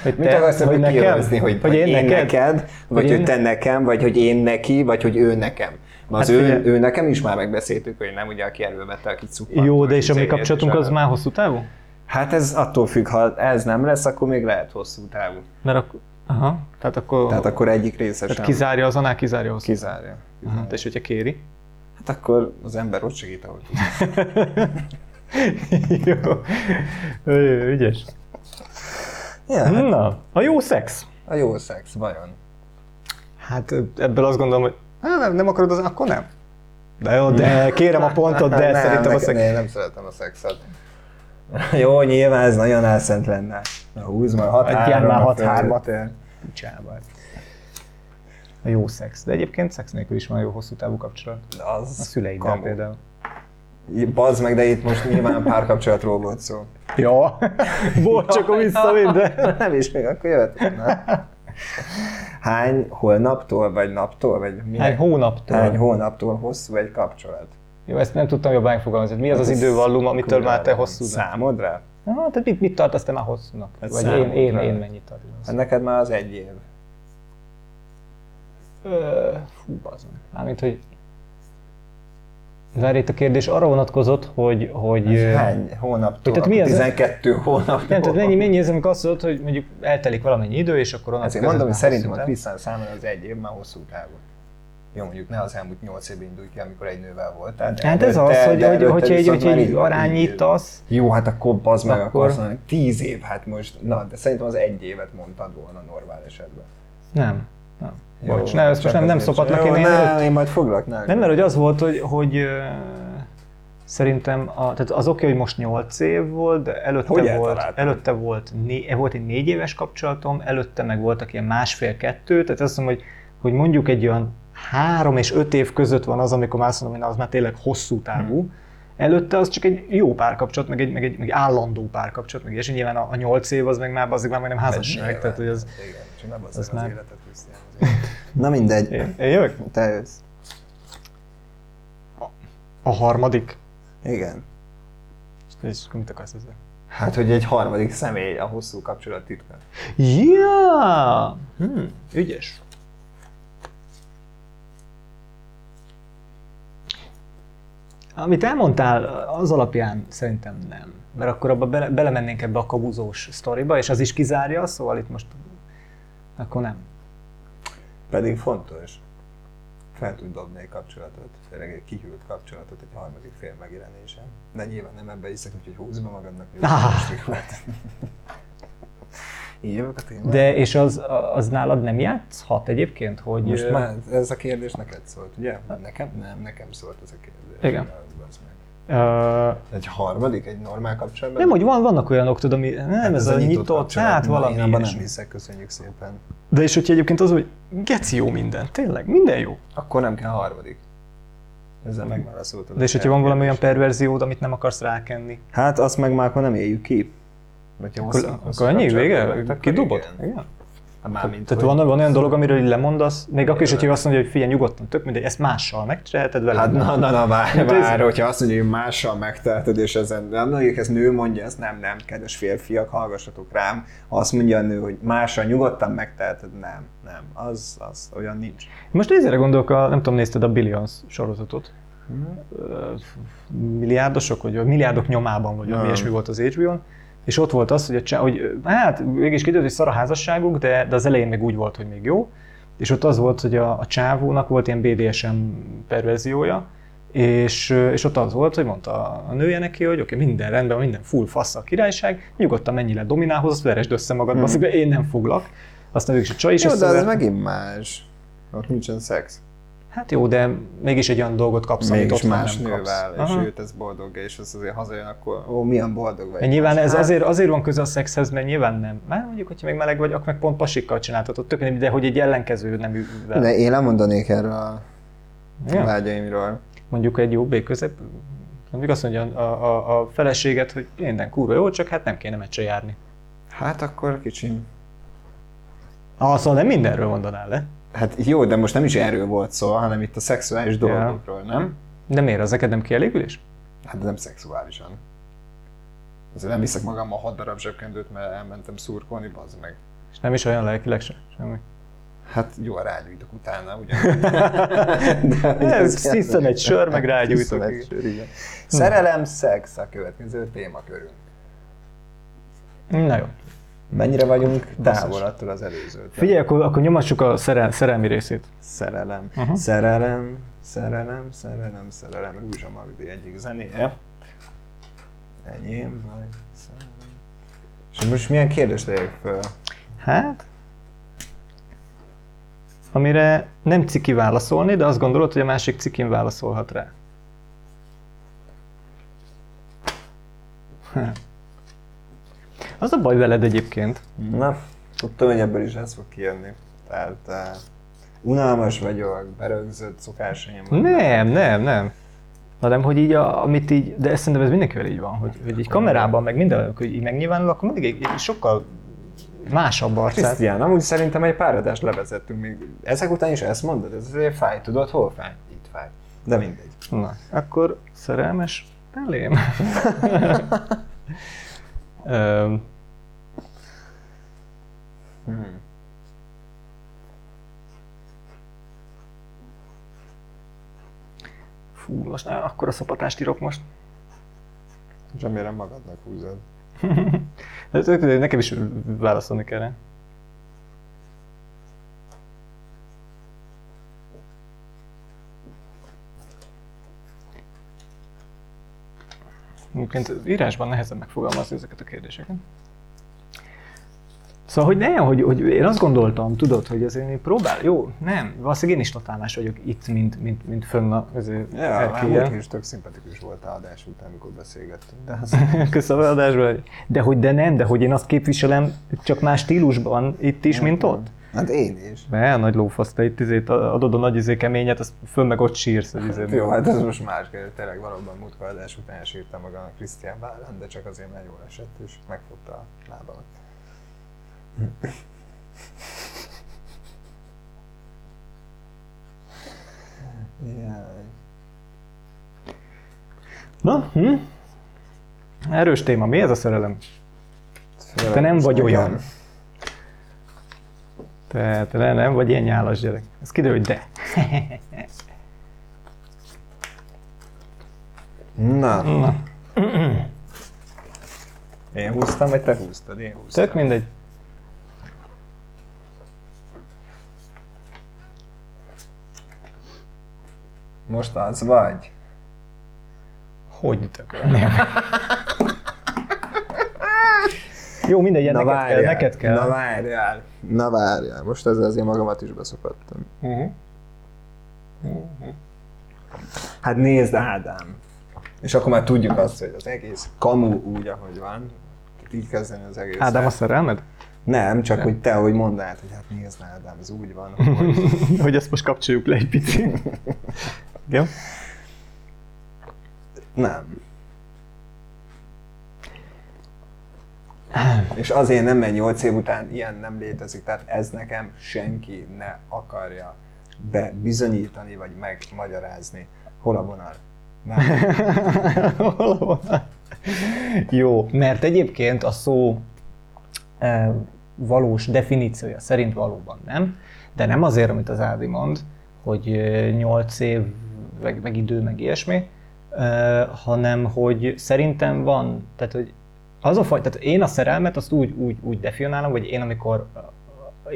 Hogy Mit akarsz hogy hogy nekem? kihozni, hogy, hogy én, neked? neked, vagy Hogy hogy, én- te nekem, vagy hogy én neki, vagy hogy ő nekem. Ma az Hát ő, figyelj. ő, nekem is már megbeszéltük, hogy nem ugye, aki elővette, aki cuppant. Jó, de és a mi kapcsolatunk az már hosszú távú? Hát ez attól függ, ha ez nem lesz, akkor még lehet hosszú távú. Mert akkor... Aha, tehát akkor... Tehát akkor egyik része tehát sem kizárja az annál, kizárja hosszú. kizárja. Aha, és hogyha kéri? Hát akkor az ember ott segít, ahol tud. jó. Ügyes. Ja, hát Na, a jó szex. a jó szex, vajon? Hát ebből azt gondolom, hogy hát nem, nem akarod az, akkor nem. De jó, de kérem a pontot, de nem, szerintem a nekem- szex... Én nem szeretem a szexet. Jó, nyilván ez nagyon álszent lenne. Na húzd már 6 már 3 hat hármat. el. Csába. a jó szex. De egyébként szex nélkül is van jó hosszú távú kapcsolat. De az A szüleiddel kamu. például. Bazd meg, de itt most nyilván párkapcsolatról volt szó. Ja, volt csak a vissza minden. Nem is, még akkor jöhet. Na. Hány holnaptól, vagy naptól, vagy mi? Hány hónaptól? Hány hónaptól hosszú egy kapcsolat? Jó, ezt nem tudtam jobban megfogalmazni. Mi az az idővallum, amitől már te hosszú? Számodra? Ah, tehát mit, mit tartasz te már hosszúnak? Hát Vagy én, én, én mennyit tartom? Hát neked már az egy év. Ö, Fú, meg. Mármint, hogy... Várj, itt a kérdés arra vonatkozott, hogy... hogy Ez hány hónaptól? Tehát mi az- 12 hónaptól. nem, tehát mennyi, mennyi ez, amikor azt mondod, hogy mondjuk eltelik valamennyi idő, és akkor onnantól Ezért mondom, hogy szerintem a. Krisztán számára az egy év már hosszú távú. Jó, mondjuk ne az elmúlt 8 évben indulj ki, amikor egy nővel voltál. De Hát ez az, hogy, hogy, hogyha egy, hogyha egy arányítasz, Jó, hát akkor bazd meg, Akkor- azt mondom, 10 év, hát most, na, de szerintem az egy évet mondtad volna normál esetben. nem. nem. Jó, Bocs, ne, ezt most nem, nem szopatnak én, Jó, én nem, én majd foglak, ne. Nem, mert hogy az volt, hogy, hogy szerintem a, tehát az oké, hogy most 8 év volt, de előtte Hogy volt, eltaláltad? előtte volt, né, volt egy négy éves kapcsolatom, előtte meg voltak ilyen másfél-kettő, tehát azt mondom, hogy, hogy mondjuk egy olyan három és öt év között van az, amikor már azt mondom, hogy az már tényleg hosszú távú. Hmm. Előtte az csak egy jó párkapcsolat, meg egy, meg egy, meg egy állandó párkapcsolat, meg és nyilván a, a 8 év az meg már, az már majdnem házasság, tehát hogy az... Igen, csak nem az, az az, az életet, Krisztián. Na mindegy. Én, én jövök? Te jössz. A harmadik. Igen. És mit akarsz ezzel? Hát, hogy egy harmadik személy a hosszú kapcsolat titka. Ja! Hmm, ügyes. Amit elmondtál, az alapján szerintem nem. Mert akkor abba bele, belemennénk ebbe a kabuzós sztoriba, és az is kizárja, szóval itt most akkor nem. Pedig fontos. Fel tud dobni egy kapcsolatot, tényleg egy kihűlt kapcsolatot egy harmadik fél megjelenése. De nyilván nem ebbe hiszek, úgyhogy húzd be magadnak. hogy Ah. Így jövök a témába. De és az, az nálad nem játszhat egyébként, hogy... Most már ez a kérdés neked szólt, ugye? Nekem? Nem, nekem szólt ez a kérdés. Igen. Bazd meg. Ö, Egy harmadik, egy normál kapcsolatban? nem, hogy van, vannak olyanok, tudod, ami nem, Hát ez, a nyitott, kapcsolat. hát valami Én abban nem hiszek, köszönjük szépen. De és hogyha egyébként az, hogy geci jó minden, tényleg, minden jó. Akkor nem kell harmadik. Ezzel megválaszoltad. De és hogyha van valami olyan perverziód, amit nem akarsz rákenni, Hát azt meg már akkor nem éljük ki. Vagy akkor, akkor ennyi, vége? Kidobod? Igen. Mármint, Tehát hogy- van, van olyan dolog, amiről így lemondasz, még akkor is, hogyha azt mondja, hogy figyelj, nyugodtan, tök mindegy, ezt mással megcsináltad vele. Hát na, na, na, várj, Hát ez- várj, hogyha azt mondja, hogy mással megteheted, és ezen, nem mondjuk, ez nő mondja, ezt nem, nem, kedves férfiak, hallgassatok rám. Ha azt mondja a nő, hogy mással nyugodtan megteheted, nem, nem, az, az olyan nincs. Most nézzére gondolok, a, nem tudom, nézted a Billions sorozatot? Ö, Milliárdosok, vagy milliárdok nyomában, vagy valami ilyesmi volt az HBO-n, és ott volt az, hogy, a csá, hogy hát mégis kiderült, hogy szar a házasságuk, de, de az elején meg úgy volt, hogy még jó, és ott az volt, hogy a, a csávónak volt ilyen BDSM perverziója, és, és ott az volt, hogy mondta a nője neki, hogy oké, okay, minden rendben, minden full fasz a királyság, nyugodtan menj le dominálhoz, azt veresd össze magad, hmm. de én nem foglak. Aztán ők is a csaj is Jó, de összevert. megint más. Ott nincsen szex. Hát jó, de mégis egy olyan dolgot kapsz, amit Mégis ott van, más nem kapsz. nővel, és Aha. őt ez boldog, és az azért hazajön, akkor ó, milyen boldog vagy. Nyilván ez Hát, azért, azért van köze a szexhez, mert nyilván nem. Már mondjuk, hogyha még meleg vagy, akkor meg pont pasikkal csináltatod, tök de hogy egy ellenkező neművel. De én lemondanék erről a Igen? vágyaimról. Mondjuk egy jó B közep, mondjuk azt mondja a, a, a feleséget, hogy minden kurva jó, csak hát nem kéne meccse járni. Hát akkor kicsim. Ah, szóval nem mindenről mondanál le. Hát jó, de most nem is erről volt szó, hanem itt a szexuális dolgokról, nem? De miért? Az neked nem kielégülés? Hát de nem szexuálisan. Azért nem viszek magammal hat darab zsebkendőt, mert elmentem szurkolni, bazd meg. És nem is olyan lelkileg se? Semmi. Hát jó, rágyújtok utána, ugye? Ez hiszem egy sör, meg rágyújtok. Egy sör, igen. Szerelem, szex a következő témakörünk. Na jó. Mennyire vagyunk távol attól az előzőtől? Figyelj, akkor, akkor nyomassuk a szerel, szerelmi részét. Szerelem, Aha. szerelem, szerelem, szerelem, szerelem. Rúzsa Magdi egyik zenéje. Enyém vagy szerelem. És most milyen kérdést tegyek föl? Hát, amire nem ciki válaszolni, de azt gondolod, hogy a másik cikin válaszolhat rá. Hát. Az a baj veled egyébként. Na, tudtam, hogy ebből is ez fog kijönni. Tehát uh, unalmas vagyok, berögzött szokásaim. Nem, nem, nem. Hanem, hogy így, a, amit így, de ezt szerintem ez mindenkivel így van, hogy, hogy így kamerában, meg minden, hogy így megnyilvánul, akkor mindig egy, egy sokkal másabb arcát. Krisztián, amúgy szerintem egy pár adást levezettünk még. Ezek után is ezt mondod? Ez azért fáj, tudod, hol fáj? Itt fáj. De mindegy. Na, akkor szerelmes belém. Hmm. fú, most á, akkor a szopatást írok most. Remélem magadnak húzod. De ez- Nekem is válaszolni kell rá. Egyébként írásban nehezebb megfogalmazni ezeket a kérdéseket. Szóval, hogy nem, hogy, hogy én azt gondoltam, tudod, hogy azért én próbál, jó, nem, valószínűleg én is totálmás vagyok itt, mint, mint, mint fönn a Ja, erkélyen. múlt is tök szimpatikus volt a adás után, amikor beszélgettünk. De az... Köszönöm adásból. De hogy de nem, de hogy én azt képviselem csak más stílusban itt is, mint ott. Hát én is. Mert nagy lófasz, te itt izét adod a nagy izé keményet, azt föl meg ott sírsz. hogy Izé, Jó, hát ez most más kérdés. Tényleg valóban múltkor adás után sírtam magának Krisztián vállán, de csak azért, mert jól esett, és megfogta a lábamat. Na, hm? Erős téma, mi ez a szerelem? Te nem vagy olyan. Te, te ne- nem vagy ilyen nyálas gyerek. Ez kiderül, hogy de. Na, Na, én húztam, vagy te húztad? Én húztam. tök mindegy. Most az vagy? Hogy tök? Nem. Jó, mindegy, neked kell, neked kell. Na várjál. Na várjál. Most ezzel azért magamat is beszopattam. Uh-huh. Hát nézd, Ádám. És akkor már tudjuk azt, hogy az egész kamu úgy, ahogy van. Így kezdeni az egész. Ádám a szerelmed? Nem, csak hogy te, hogy mondanád, hogy hát nézd, Ádám, ez úgy van, hogy... hogy ezt most kapcsoljuk le egy picit. Jó? Nem. És azért nem, mert 8 év után ilyen nem létezik, tehát ez nekem senki ne akarja bebizonyítani, vagy megmagyarázni. Hol a vonal? Hol van? Jó, mert egyébként a szó e, valós definíciója szerint valóban nem, de nem azért, amit az Ádi mond, hogy 8 év, meg, meg idő, meg ilyesmi, hanem hogy szerintem van, tehát hogy az a fajta, tehát én a szerelmet azt úgy, úgy, úgy definiálom, hogy én amikor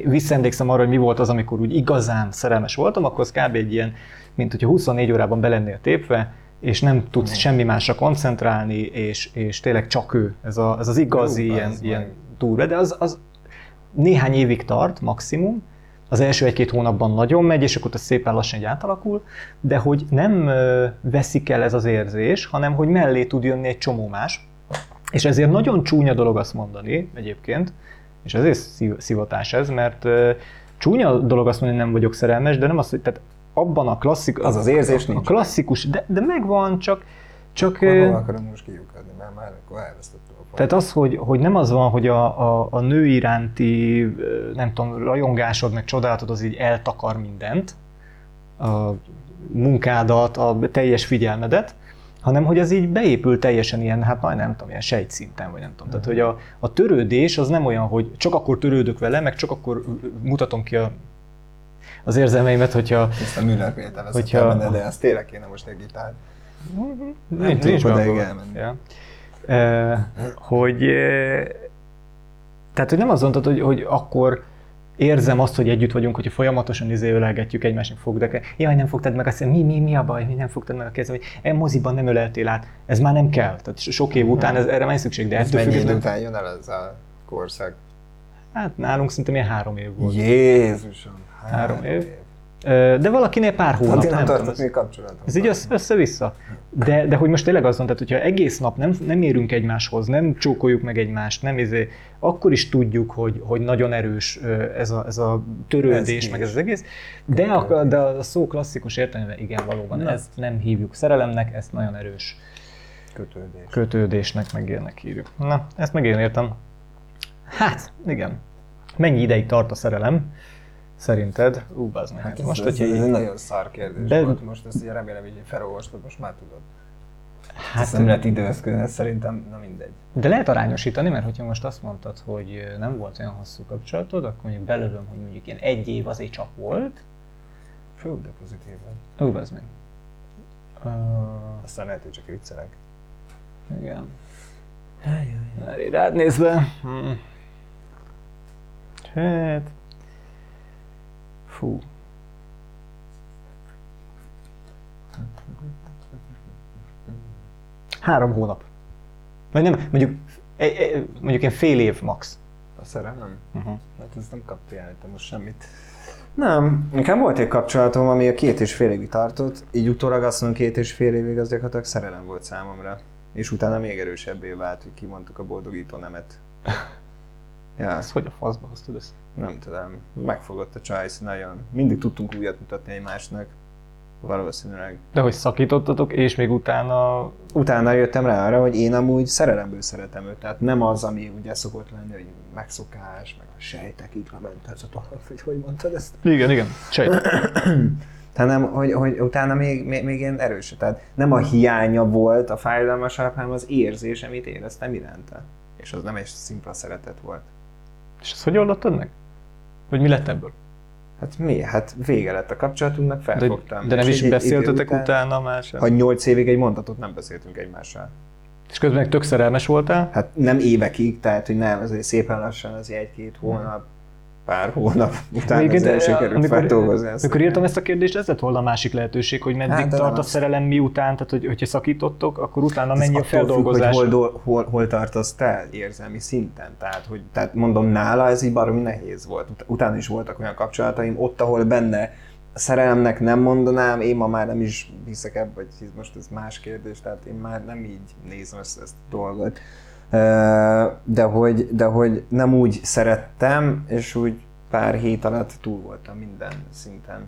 visszaemlékszem arra, hogy mi volt az, amikor úgy igazán szerelmes voltam, akkor az kb. egy ilyen, mint hogyha 24 órában belennél tépve, és nem tudsz semmi másra koncentrálni, és, és tényleg csak ő. Ez, a, ez az igazi Jó, ilyen, az ilyen durva, de az, az néhány évig tart maximum, az első egy-két hónapban nagyon megy, és akkor az szépen lassan egy átalakul, de hogy nem veszik el ez az érzés, hanem hogy mellé tud jönni egy csomó más. És ezért nagyon csúnya dolog azt mondani egyébként, és ezért szivatás ez, mert csúnya dolog azt mondani, hogy nem vagyok szerelmes, de nem az, hogy tehát abban a klasszikus... Az az érzés a, nincs A klasszikus, de, de megvan, csak, csak hol akarom most kiukadni, mert már a tehát az, hogy, hogy nem az van, hogy a, a, a nő iránti, nem tudom, rajongásod, meg csodálatod az így eltakar mindent, a munkádat, a teljes figyelmedet, hanem hogy ez így beépül teljesen ilyen, hát majd nem tudom, ilyen sejtszinten, vagy nem tudom. Tehát, hogy a, a törődés az nem olyan, hogy csak akkor törődök vele, meg csak akkor mutatom ki a, az érzelmeimet, hogyha Ezt a Müller Péter Hogyha- benne, de ez tényleg kéne most egy gitár. Nincs, tudok nincs odáig belőle. elmenni. Ja. Hogy, tehát, hogy nem azt mondtad, hogy, hogy akkor érzem azt, hogy együtt vagyunk, hogyha folyamatosan izé ölelgetjük egymásnak fog, de jaj, nem fogtad meg azt, mi, mi, mi a baj, mi nem fogtad meg a kezem, hogy e moziban nem öleltél át, ez már nem kell. Tehát sok év után ez, erre már szükség, de Ez ettől mennyi idő után jön el ez a korszak? hát nálunk szerintem ilyen három év volt. Jézusom! Három év. Ö, De valakinél pár hónap, Addig nem nem tartott még kapcsolatot. ez így össze- össze-vissza. De, de hogy most tényleg az van, tehát hogyha egész nap nem, nem érünk egymáshoz, nem csókoljuk meg egymást, nem izé, akkor is tudjuk, hogy, hogy nagyon erős ez a, ez a törődés, Ez meg ez az egész. De a, de a szó klasszikus értelmében igen, valóban, Na. ezt nem hívjuk szerelemnek, ezt nagyon erős Kötődés. kötődésnek, meg ilyenek hívjuk. Na, ezt meg én értem. Hát, igen. Mennyi ideig tart a szerelem? Szerinted? Ú, meg. Hát Most, most, ez, ez, hogyha ez egy nagyon szar kérdés De- volt. Most ezt ugye remélem, hogy felolvastad, most már tudod. hát, Ezt nem lehet időzködni, ez szerintem, na mindegy. de lehet arányosítani, mert hogyha most azt mondtad, hogy nem volt olyan hosszú kapcsolatod, akkor mondjuk belőlem, hogy mondjuk ilyen egy év azért csak volt. Fő, de pozitívan. Ú, bazd meg. Uh, Aztán lehet, hogy csak viccelek. igen. Már így rád nézve. Hm. Hát. Fú. Három hónap. Vagy nem, mondjuk, e- e- mondjuk én fél év max. A szerelem? Uh-huh. Hát ez nem kapja el te most semmit. Nem, inkább volt egy kapcsolatom, ami a két és fél évig tartott, így utólag azt mondom, két és fél évig az gyakorlatilag szerelem volt számomra. És utána még erősebbé vált, hogy kimondtuk a boldogító nemet. Ja, Ez hogy a faszba hoztad ezt? nem tudom, megfogott a Csajsz nagyon. Mindig tudtunk újat mutatni egymásnak. Valószínűleg. De hogy szakítottatok, és még utána... Utána jöttem rá arra, hogy én amúgy szerelemből szeretem őt. Tehát nem az, ami ugye szokott lenni, hogy megszokás, meg a sejtekig lement ez a dolog, hogy hogy mondtad ezt? Igen, igen. Sejt. hanem hogy, hogy utána még, még, még ilyen erős. Tehát nem a hiánya volt a fájdalmasabb, hanem az érzés, amit éreztem iránta. És az nem egy szimpla szeretet volt. És ezt hogy oldottad meg? Vagy mi lett ebből? Hát mi? Hát vége lett a kapcsolatunknak, De, felfogtam. de nem És is beszéltetek idő utána már sem? Ha nyolc évig egy mondatot nem beszéltünk egymással. És közben tök szerelmes voltál? Hát nem évekig, tehát hogy nem, azért szépen lassan, az egy-két hónap, pár hónap után azért eh, sikerült amikor- feldolgozni ezt. Amikor írtam ezt a kérdést, ez lett volna a másik lehetőség, hogy meddig Hát, tart a szerelem miután, tehát hogy, hogyha szakítottok, akkor utána Ez mennyi a attól függ, feldolgozás. Hogy hol, hol, hol tartasz te érzelmi szinten. Tehát, hogy, tehát mondom, nála ez így baromi nehéz volt. Ut- utána is voltak olyan kapcsolataim, ott, ahol benne a szerelemnek nem mondanám, én ma már nem is hiszek ebbe, vagy hisz- most ez más kérdés, tehát én már nem így nézem ezt, ezt a dolgot. De hogy, de hogy nem úgy szerettem, és úgy pár hét alatt túl voltam minden szinten.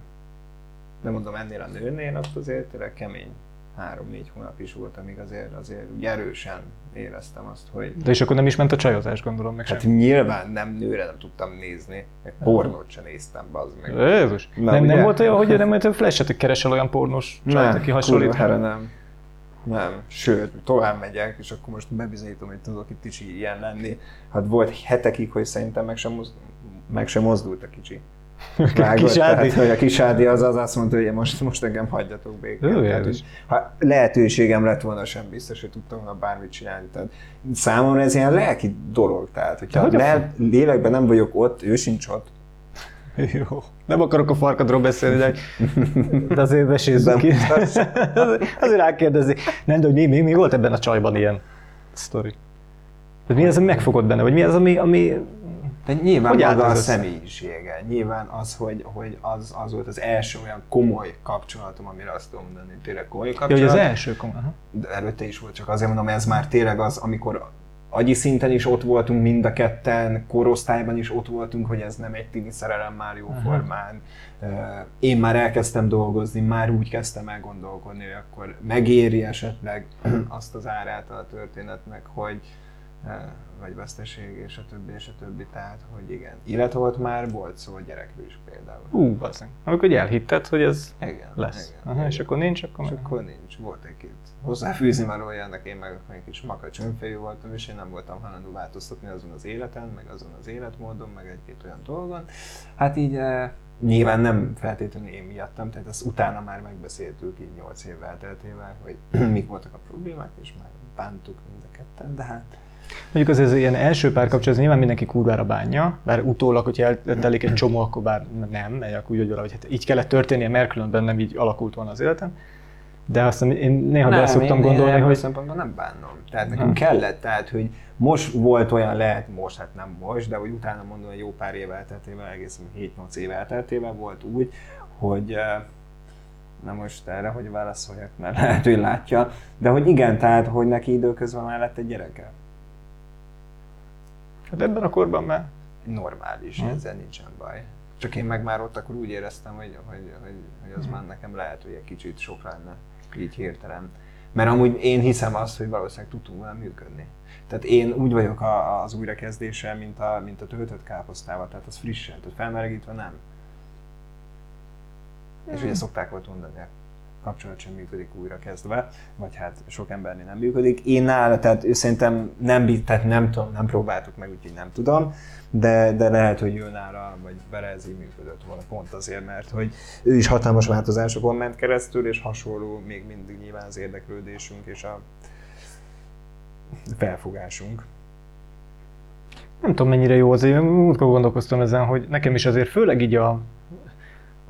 De mondom, ennél a nőnél ott azért tényleg kemény három-négy hónap is volt, amíg azért, azért úgy erősen éreztem azt, hogy De és akkor nem is ment a csajozás, gondolom meg hát sem. nyilván nem nőre nem tudtam nézni, egy pornót sem néztem, bazd meg. Jézus. Na, nem, nem volt olyan, hogy nem hogy flashet, keresel olyan pornós csajt, aki hasonlít. helyre nem. Nem, sőt, tovább megyek, és akkor most bebizonyítom, hogy tudok itt is ilyen lenni. Hát volt hetekig, hogy szerintem meg sem, moz, meg sem mozdult a kicsi. Vágott, Kis Ádi? tehát, hogy a kis Ádi az, az azt mondta, hogy most, most engem hagyjatok békén. Ő, Tehát, hogy ha lehetőségem lett volna, sem biztos, hogy tudtam volna bármit csinálni. Tehát számomra ez ilyen lelki dolog. Tehát, hogyha hogy ne, lélekben nem vagyok ott, ő sincs ott. Jó. Nem akarok a farkadról beszélni, de, de azért vesézzük Nem. ki. azért rákérdezi. Nem, de hogy mi, mi, mi, volt ebben a csajban ilyen sztori? Ez mi az, ami megfogott benne? Vagy mi az, ami, ami De nyilván Hogy maga a személyisége. Nyilván az, hogy, hogy az, az volt az első olyan komoly kapcsolatom, amire azt tudom mondani, tényleg komoly ja, kapcsolat. hogy az első kom- aha. De előtte is volt, csak azért mondom, ez már tényleg az, amikor agyi szinten is ott voltunk mind a ketten, korosztályban is ott voltunk, hogy ez nem egy tini szerelem már jó formán. Ö, Én már elkezdtem dolgozni, már úgy kezdtem el gondolkodni, hogy akkor megéri esetleg azt az árát a történetnek, hogy vagy veszteség, és a többi, és a többi. Tehát, hogy igen. Illetve volt már, volt szó a gyerekről is például. Ú, bazdmeg. Amikor elhitted, hogy ez Igen, lesz. igen, Aha, és igen. akkor nincs, akkor És meg- akkor nincs, volt egy-két hozzáfűzni valója, ennek én meg egy kis makacs önfejű voltam, és én nem voltam hajlandó változtatni azon az életen, meg azon az életmódon, meg egy-két olyan dolgon. Hát így eh, nyilván nem feltétlenül én miattam, tehát ezt utána már megbeszéltük így 8 év elteltével, hogy mik voltak a problémák, és már bántuk mind a ketten, de hát Mondjuk az ez ilyen első párkapcsolat, nyilván mindenki kurvára bánja, bár utólag, hogyha eltelik egy csomó, akkor bár nem, mert akkor úgy, hogy valahogy hát így kellett történnie, mert különben nem így alakult volna az életem. De aztán én néha bele szoktam én, gondolni, én hogy szempontból nem bánom. Tehát nekünk kellett, tehát hogy most volt olyan, lehet most, hát nem most, de hogy utána mondom, hogy jó pár év elteltével, egészen 7-8 év elteltével volt úgy, hogy eh, na most erre hogy válaszoljak, mert lehet, hogy látja, de hogy igen, tehát, hogy neki időközben már lett egy gyereke. Hát ebben a korban már Normális, Mhm. ezzel nincsen baj. Csak én meg már ott akkor úgy éreztem, hogy, hogy, hogy, hogy az már nekem lehet, hogy egy kicsit sok lenne, így hirtelen. Mert amúgy én hiszem azt, hogy valószínűleg tudtunk volna működni. Tehát én úgy vagyok a, az újrakezdéssel, mint a, mint a töltött káposztával, tehát az frissen, tehát felmelegítve nem. És ugye szokták volt mondani, a kapcsolat sem működik újra kezdve, vagy hát sok embernél nem működik. Én nála, tehát szerintem nem, tehát nem tudom, nem próbáltuk meg, úgyhogy nem tudom, de, de lehet, hogy ő nála, vagy így működött volna pont azért, mert hogy ő is hatalmas változásokon ment keresztül, és hasonló még mindig nyilván az érdeklődésünk és a felfogásunk. nem tudom mennyire jó az, én múltkor gondolkoztam ezen, hogy nekem is azért főleg így a,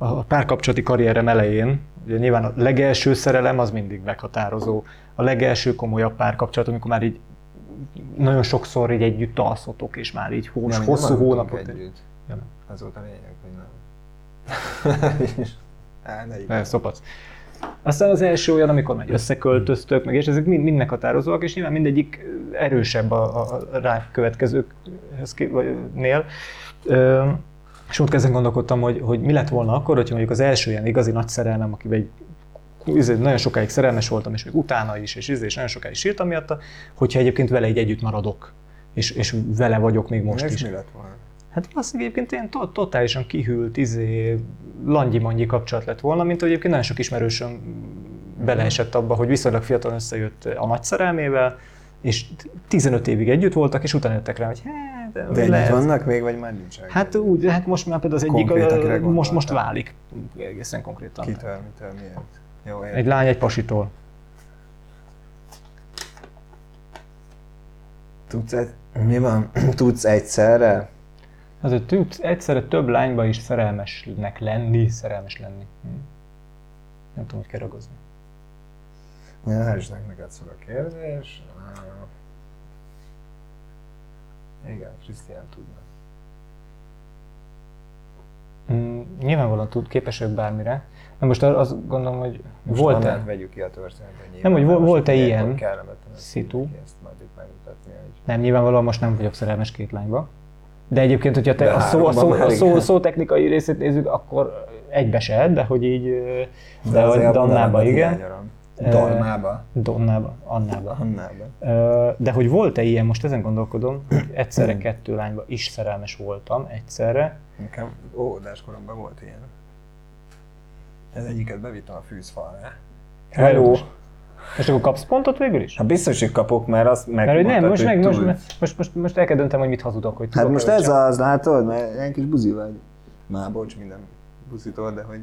a párkapcsolati karrierem elején, ugye nyilván a legelső szerelem az mindig meghatározó, a legelső komolyabb párkapcsolat, amikor már így nagyon sokszor így együtt alszotok, és már így hós, Nem, hosszú nem hónapot. Együtt. Ja, nem. Az volt a lényeg, hogy nem. Á, ne. Ne, szopac. Aztán az első olyan, amikor meg összeköltöztök, meg és ezek mind, mind meghatározóak, és nyilván mindegyik erősebb a, a rá következőkhez és ott ezen gondolkodtam, hogy, hogy mi lett volna akkor, hogyha mondjuk az első ilyen igazi nagy szerelmem, akivel egy izé, nagyon sokáig szerelmes voltam, és még utána is, és, izé, és nagyon sokáig sírtam miatta, hogyha egyébként vele így együtt maradok, és, és vele vagyok még most és is. mi lett volna? Hát valószínűleg egyébként ilyen to- totálisan kihűlt, izé, langyi kapcsolat lett volna, mint hogy egyébként nagyon sok ismerősöm beleesett abba, hogy viszonylag fiatal összejött a nagy szerelmével, és 15 évig együtt voltak, és utána jöttek rá, hogy hát, De együtt lehet. vannak még, vagy már nincsenek? Hát úgy, hát most már például az egyik, kire ö, most, most válik egészen konkrétan. Kitől, mitől, miért? Jó, Egy értem. lány egy pasitól. Tudsz, egy, mi van? Tudsz egyszerre? Azért tudsz egyszerre több lányba is szerelmesnek lenni, szerelmes lenni. Hm. Nem tudom, hogy kell ragozni. Ja, hálás neked szól a kérdés. Igen, Krisztián tudna. Mm, nyilvánvalóan tud, képesek bármire. Na most azt gondolom, hogy Most volt-e annál vegyük ki a történetet. Nem, hogy vol- volt-e ilyen szitu? Ezt majd itt megmutatni, hogy... Nem, nyilvánvalóan most nem vagyok szerelmes két lányba. De egyébként, hogyha te De a, szó, a, szó, a szó, szó technikai részét nézzük, akkor egybe se, de hogy így, de, azért hogy Dannába, igen. hiányorom. Dalmába? Donnába, Annába. Annába. De hogy volt-e ilyen, most ezen gondolkodom, hogy egyszerre kettő lányba is szerelmes voltam, egyszerre. Nekem óvodás koromban volt ilyen. Ez egyiket bevittem a fűzfalra. Hello! És akkor kapsz pontot végül is? Hát biztos, hogy kapok, mert azt meg Mert hogy nem, most, meg, most, most, most, most el kell döntem, hogy mit hazudok, hogy Hát most ez az, látod? Mert ilyen kis buzi vagy. Már bocs minden buzitól, de hogy...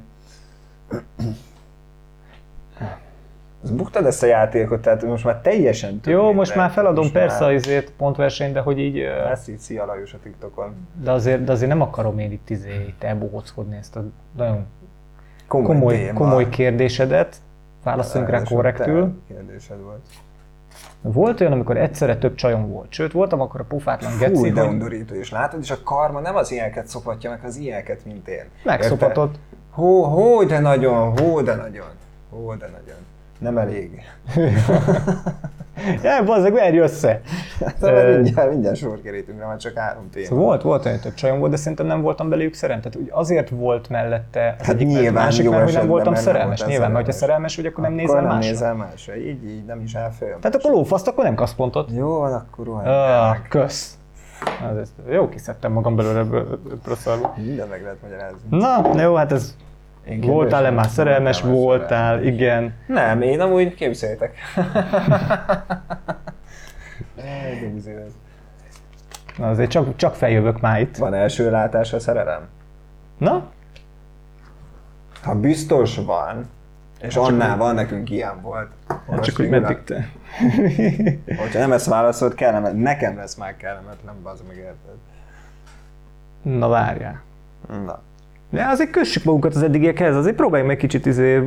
Az buktad ezt a játékot, tehát most már teljesen több Jó, minden. most már feladom Most persze már- azért pontversenyt, de hogy így, Ezt így szia Lajos a TikTokon. de azért, de azért nem akarom én itt, izé, itt elbohockodni ezt a nagyon Komoly, komoly, téma. komoly kérdésedet, válaszoljunk rá korrektül. Kérdésed volt. Volt olyan, amikor egyszerre több csajom volt. Sőt, voltam akkor a pufátlan Fú, geci, de hogy undorító, és látod, és a karma nem az ilyeneket szopatja meg, az ilyeneket, mint én. megszopatott. Hó, hó, de nagyon, hó, de nagyon. Hó, de nagyon. Nem elég. Ja, bazzeg, verj össze! Hát, mert mindjárt, mindjárt sor kerítünk rá, már csak három téma. Szóval volt, volt olyan több csajom volt, de szerintem nem voltam belőlük szerelmes. Tehát úgy azért volt mellette az Hát egyik, mert nyilván másik, mert hogy nem voltam mert nem szerelmes. voltál Nyilván, mert ha szerelmes. vagy, akkor nem akkor nézel nem másra. nézel másra. Így, így nem is áll föl. Tehát akkor lófaszt, akkor nem kapsz pontot. Jó, van, akkor rohadt. Ah, kösz. Az, ez, jó kiszedtem magam belőle ebből a. Minden meg lehet magyarázni. Na, jó, hát ez Én voltál-e már szerelmes? Voltál Voltál, szerelmes. igen. Nem, én amúgy képzeljétek. Na, azért csak, csak feljövök már itt. Van első látásra szerelem? Na, Ha biztos van, és annál van, nekünk ilyen volt. hát csak hogy meddig te. Hogyha nem ezt válaszolt, kellemetlen. Nekem lesz már kellemetlen, bazd meg érted. Na várjál. Na. De azért kössük magunkat az eddigiekhez, azért próbáljunk meg kicsit izé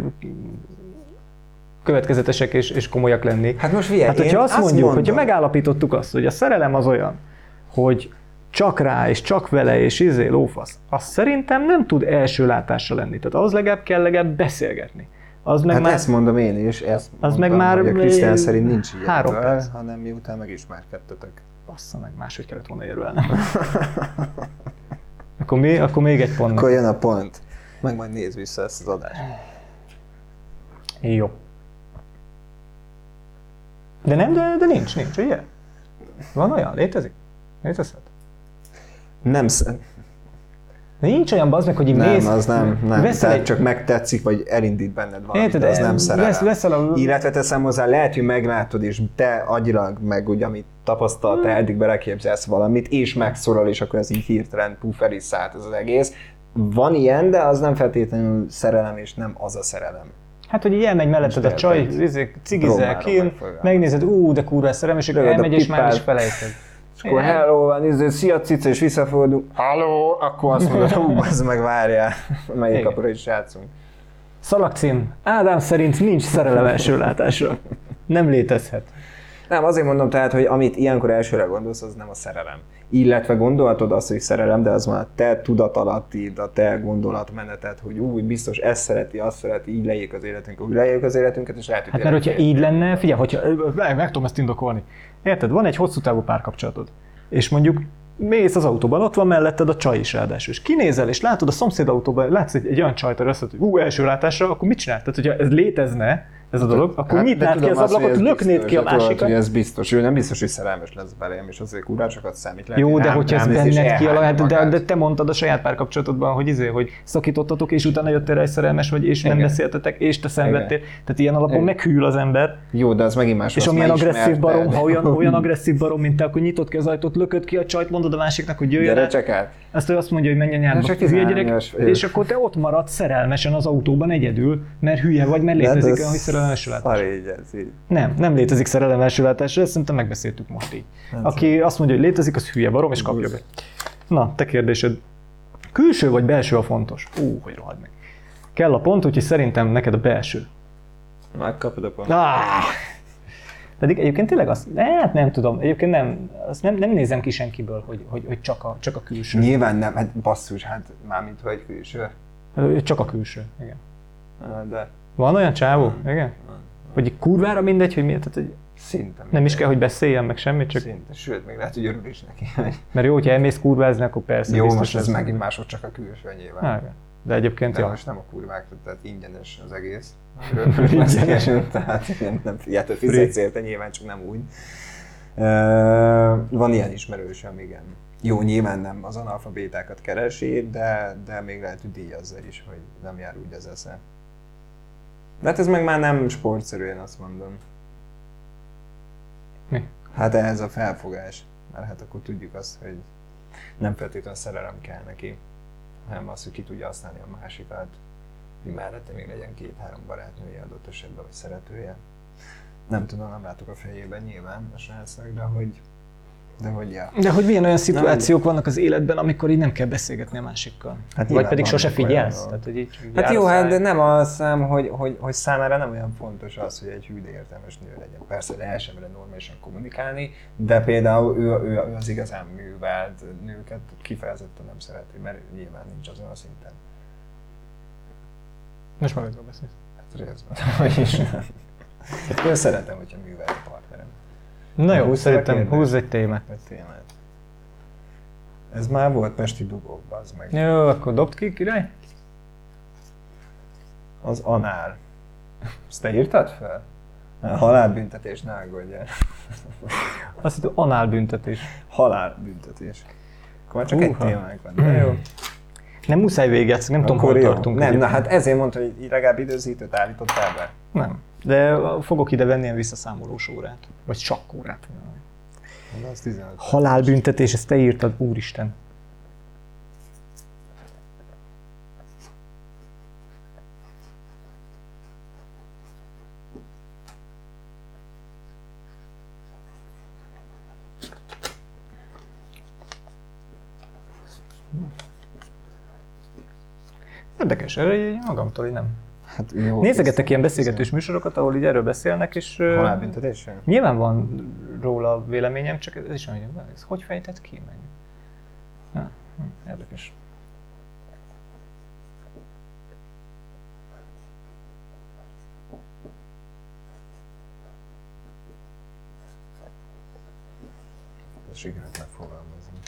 következetesek és, és komolyak lenni. Hát most figyelj, Hát, hogyha azt mondjuk, mondom, hogyha megállapítottuk azt, hogy a szerelem az olyan, hogy csak rá, és csak vele, és izé, lófasz, az szerintem nem tud első látásra lenni. Tehát az legalább kell legalább beszélgetni. Az meg Hát már... ezt mondom én is, ezt Az mondtam, meg már hogy a Krisztián szerint nincs ilyen, három perc. hanem miután megismerkedtetek. Bassza meg, máshogy kellett volna érvelnem. akkor, mi, akkor még egy pont. Akkor jön a pont. Meg majd nézd vissza ezt az adást. Jó. De nem, de, de nincs, nincs, ugye? Van olyan? Létezik? Létezhet? Nem, nincs olyan bazd meg, hogy így nem, mész, az nem, nem. veszel Tehát egy, csak megtetszik, vagy elindít benned valamit, Érted, az nem vesz, szerelem. veszel a... Illetve teszem hozzá, lehet, hogy meglátod, és te agyilag, meg ugye, amit tapasztaltál, Hmm. eddig beleképzelsz valamit, és megszorol, és akkor ez így hirtelen puf, el is szállt ez az egész. Van ilyen, de az nem feltétlenül szerelem, és nem az a szerelem. Hát, hogy így elmegy melletted a csaj, izé, cigizel kin, megfogalmazni. megnézed, ú, de kurva szerelem, és elmegy, és már is felejted. És akkor hello van, izé, szia cica, és visszafordul, halló, akkor azt mondod, hú, az meg várjál, melyik Igen. kapura is játszunk. Szalagcím. Ádám szerint nincs szerelem első látásra. Nem létezhet. Nem, azért mondom tehát, hogy amit ilyenkor elsőre gondolsz, az nem a szerelem. Illetve gondolhatod azt, hogy szerelem, de az már a te tudatalattid, a te gondolatmeneted, hogy úgy biztos ezt szereti, azt szereti, így lejjük az életünk, úgy lejjük az életünket, és lehet, hogy Hát mert hogyha így lenne, figyelj, hogyha, meg, meg tudom ezt indokolni. Érted, van egy hosszú távú párkapcsolatod, és mondjuk mész az autóban, ott van melletted a csaj is ráadásul, és kinézel, és látod a szomszéd autóban, látsz egy, egy olyan csajt, azt mondod, hogy ú, első látásra, akkor mit csinál? Tehát, hogyha ez létezne, ez a dolog, akkor Hát, nyitnád ki az ablakot, löknéd ki a másikat. hogy ez biztos. Ő nem biztos, hogy szerelmes lesz belém, és azért kurácsokat számít. Lehet, Jó, de hogyha ez benned kialakít, elhányja de, de te mondtad a saját párkapcsolatodban, hogy izé, hogy szakítottatok, és utána jöttél rá, hogy szerelmes vagy, és nem Igen. beszéltetek, és te szenvedtél. Tehát ilyen alapon Igen. meghűl az ember, Jó, de az megint más. és amilyen agresszív barom, ha olyan, olyan agresszív barom, mint te, akkor nyitott ki az ajtót, lököd ki a csajt, mondod a másiknak, hogy jöjjön Gyere csak át. Azt ő azt mondja, hogy menj a nyárba, csak hülye 13 gyerek, éves és akkor te ott maradsz szerelmesen az autóban egyedül, mert hülye vagy, mert létezik olyan, hogy szerelem első látás. Szar így ez így. Nem, nem létezik szerelem első látásra, ezt szerintem megbeszéltük most így. Aki azt mondja, hogy létezik, az hülye barom, és kapja be. Na, te kérdésed. Külső vagy belső a fontos? Ú, hogy rohadt meg. Kell a pont, úgyhogy szerintem neked a belső. Megkapod a pont. Ah! Pedig egyébként tényleg azt, hát nem tudom, egyébként nem, azt nem, nem nézem ki senkiből, hogy, hogy, hogy csak, a, csak a külső. Nyilván nem, hát basszus, hát mármint hogy külső. Csak a külső, igen. De Van olyan csávó? Igen? Hogy így kurvára mindegy, hogy miért, tehát hogy szinte. nem is kell, hogy beszéljen meg semmit, csak Szinte. Sőt, még lehet, hogy örül is neki. mert jó, hogyha elmész kurvázni, akkor persze Jó, most ez megint másod csak a külső nyilván. De egyébként De jó. most nem a kurvák, tehát ingyenes az egész. ingyenes, tehát nem, nem figyeltől fizetsz érte, nyilván csak nem úgy. Van ilyen ismerősöm, igen. Jó, nyilván nem az analfabétákat keresi, de, de még lehet, hogy díjazza is, hogy nem jár úgy az esze. De hát ez meg már nem sportszerűen azt mondom. Mi? Hát ez a felfogás. Mert hát akkor tudjuk azt, hogy nem feltétlenül szerelem kell neki, hanem az, hogy ki tudja használni a másikat, mellette még legyen két-három barátnője adott esetben, vagy szeretője. Nem tudom, nem látok a fejében nyilván a srácnak, de hogy, de hogy ja. De hogy milyen olyan szituációk vannak az életben, amikor így nem kell beszélgetni a másikkal? Hát Vagy pedig sose figyelsz? Tehát, hogy így Hát jó, hát de nem azt hiszem, hogy, hogy, hogy számára nem olyan fontos az, hogy egy hű, de értelmes nő legyen. Persze lehessen vele normálisan kommunikálni, de például ő, ő, ő az igazán művelt nőket kifejezetten nem szereti, mert nyilván nincs azon a szinten. Most magadról beszélsz. Hát részben, hogy is. Én szeretem, hogyha művelt a partnerem. Na jó, szerintem húzz egy témát. Ez témát. Ez már volt Pesti dugók, az meg. Jó, akkor dobd ki, király. Az anál. Ezt te írtad fel? Halálbüntetés, ne aggódjál. Azt hiszem, análbüntetés. Halálbüntetés. Akkor már csak Húha. egy témánk van. De jó. Nem muszáj végezni, nem tudom, Akkor hol jó. tartunk. Nem, na hát ezért mondta, hogy legalább időzítőt állítottál be. Nem. De fogok ide venni ilyen visszaszámolós órát. Vagy sakkórát. Na, az 15. Halálbüntetés, ezt te írtad, úristen. Érdekes, erre így magamtól így nem. Hát jó. Nézegetek ilyen beszélgetős műsorokat, ahol így erről beszélnek, és ö, Halálbüntetés? nyilván van róla véleményem, csak ez is olyan, hogy ez hogy fejtett ki meg? Ja, hm, érdekes. Sikerült megfogalmazni.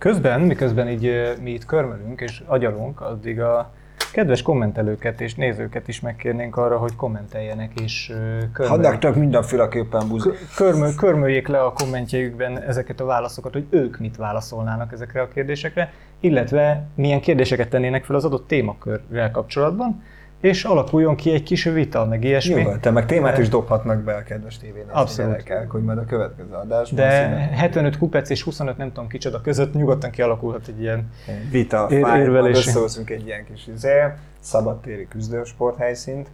Közben, miközben így mi itt körmölünk és agyalunk, addig a kedves kommentelőket és nézőket is megkérnénk arra, hogy kommenteljenek és körmöljék, Hadaktak mindenféleképpen buzi. körmö, körmöljék le a kommentjeikben ezeket a válaszokat, hogy ők mit válaszolnának ezekre a kérdésekre, illetve milyen kérdéseket tennének fel az adott témakörrel kapcsolatban, és alakuljon ki egy kis vita, meg ilyesmi. Nyugodtan, meg témát is dobhatnak be a kedves tévénéző Abszolút. gyerekek, hogy majd a következő adásban De színe- 75 kupec és 25 nem tudom kicsoda között nyugodtan kialakulhat egy ilyen vita, érvelési. összehozunk egy ilyen kis izé, szabadtéri küzdősport helyszínt,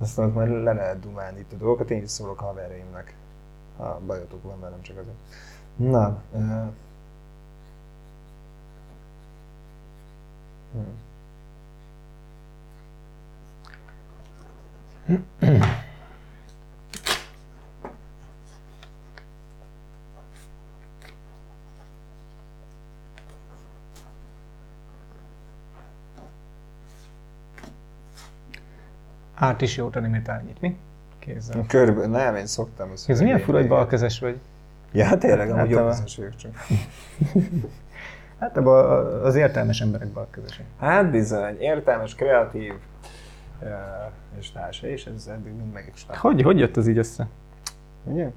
aztán ott majd le lehet dumálni itt a dolgokat, én is szólok haverjaimnak, ha bajotok van velem csak azért. Na, ö... hm. Árt is jót animét árnyítni. Kézzel. Körülbelül, nem, én szoktam. azt Ez milyen fura, hogy balkezes vagy? Ja, tényleg, amúgy Hát, a- jobbkezes vagyok csak. Hát az értelmes emberek balkezesek. Hát bizony, értelmes, kreatív, és társa, és ez eddig mind meg is lett. Hogy, hogy jött az így össze? Ugye?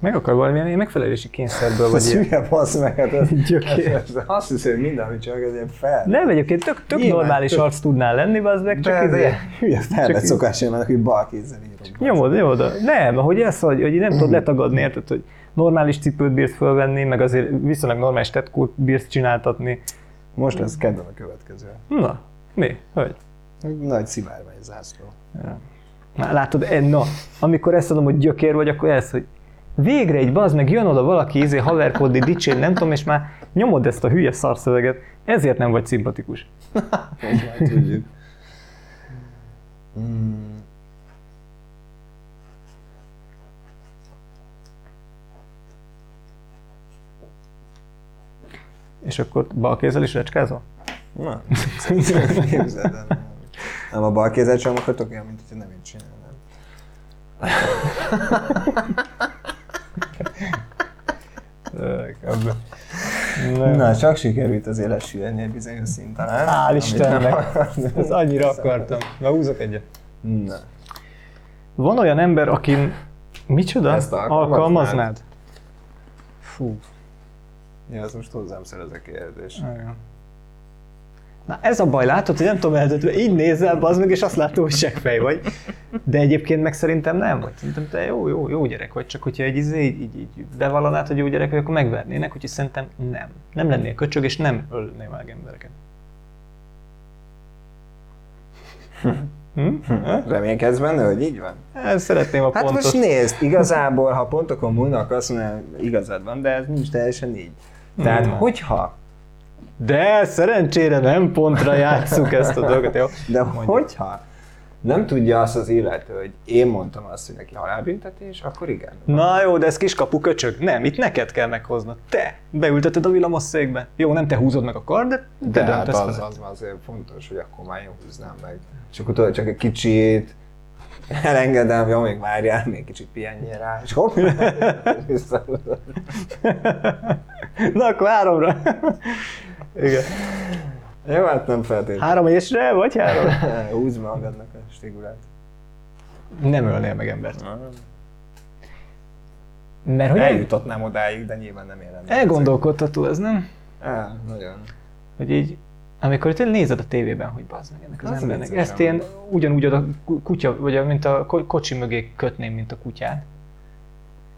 Meg akar valamilyen megfelelési kényszerből, vagy hülye bassz meg, hát ez, ez, ez, azt hiszem, hogy minden, amit csak ez ilyen fel. Nem, egyébként tök, tök Nyilván, normális tök- arc tudnál lenni, az meg csak de, de hülye felvett így- szokás mennek, hogy bal kézzel írom. Nyomod, nyomod. Nem, ahogy ez, hogy, hogy nem tudod letagadni, érted, hogy normális cipőt bírsz fölvenni, meg azért viszonylag normális tetkót bírsz csináltatni. Most lesz kedden a következő. Na, mi? Hogy? Nagy szivárvány zászló. Már látod, eh, na, amikor ezt mondom, hogy gyökér vagy, akkor ez, hogy végre egy bazd meg, jön oda valaki, izé, haverkodni, dicsér, nem tudom, és már nyomod ezt a hülye szarszöveget, ezért nem vagy szimpatikus. Már tudjuk. Hmm. És akkor bal kézzel is recskázol? Na, képzeld el. Nem. A bal kézzel sem akartok olyan, mint hogyha nem így csinálnám. Na, csak sikerült azért lesülni egy bizonyos szint talán. Hál' Istennek! Ezt annyira akartam. Na, húzok egyet. Na. Van olyan ember, akin... Micsoda? Ezt alkalmaznád? Alkalmaznád? Fú. Ja, ez most hozzám szól ez a kérdés. Igen. Na ez a baj, látod, hogy nem tudom eldöntve, így nézel, az meg, és azt látom, hogy seggfej vagy. De egyébként meg szerintem nem vagy. Szerintem te jó, jó, jó gyerek vagy, csak hogyha egy izé, így, így, így bevallanád, hogy jó gyerek vagy, akkor megvernének, úgyhogy szerintem nem. Nem lennél köcsög, és nem ölnél meg embereket. Hm? Reménykedsz benne, hogy így van? Ezt szeretném a Hát pontot. most nézd, igazából, ha pontokon múlnak, azt mondom, igazad van, de ez nincs teljesen így. Tehát, Nem. hogyha, De szerencsére nem pontra játsszuk ezt a dolgot, jó? de Mondjuk. hogyha nem tudja azt az illető, hogy én mondtam azt, hogy neki halálbüntetés, akkor igen. Na jó, de ez kiskapu köcsög. Nem, itt neked kell meghoznod. Te beülteted a villamosszékbe. Jó, nem te húzod meg a kardet, De te hát döntesz az, az már azért fontos, hogy akkor már én húznám meg. És akkor tudod, csak egy kicsit elengedem, jó, még várjál, még kicsit pihenjél rá, és hopp. Na, akkor háromra. Igen. Jó, hát nem feltétlenül. Három ésre, vagy három? Húzd magadnak a stigulát. Nem ölnél meg embert. Mert hogy el, Eljutotnám odáig, de nyilván nem élem. elgondolkodtató ez, nem? El, nagyon. Hogy így, amikor te nézed a tévében, hogy bazd meg ennek az, Az embernek. Ezt én ugyanúgy a kutya, vagy mint a ko- kocsi mögé kötném, mint a kutyát.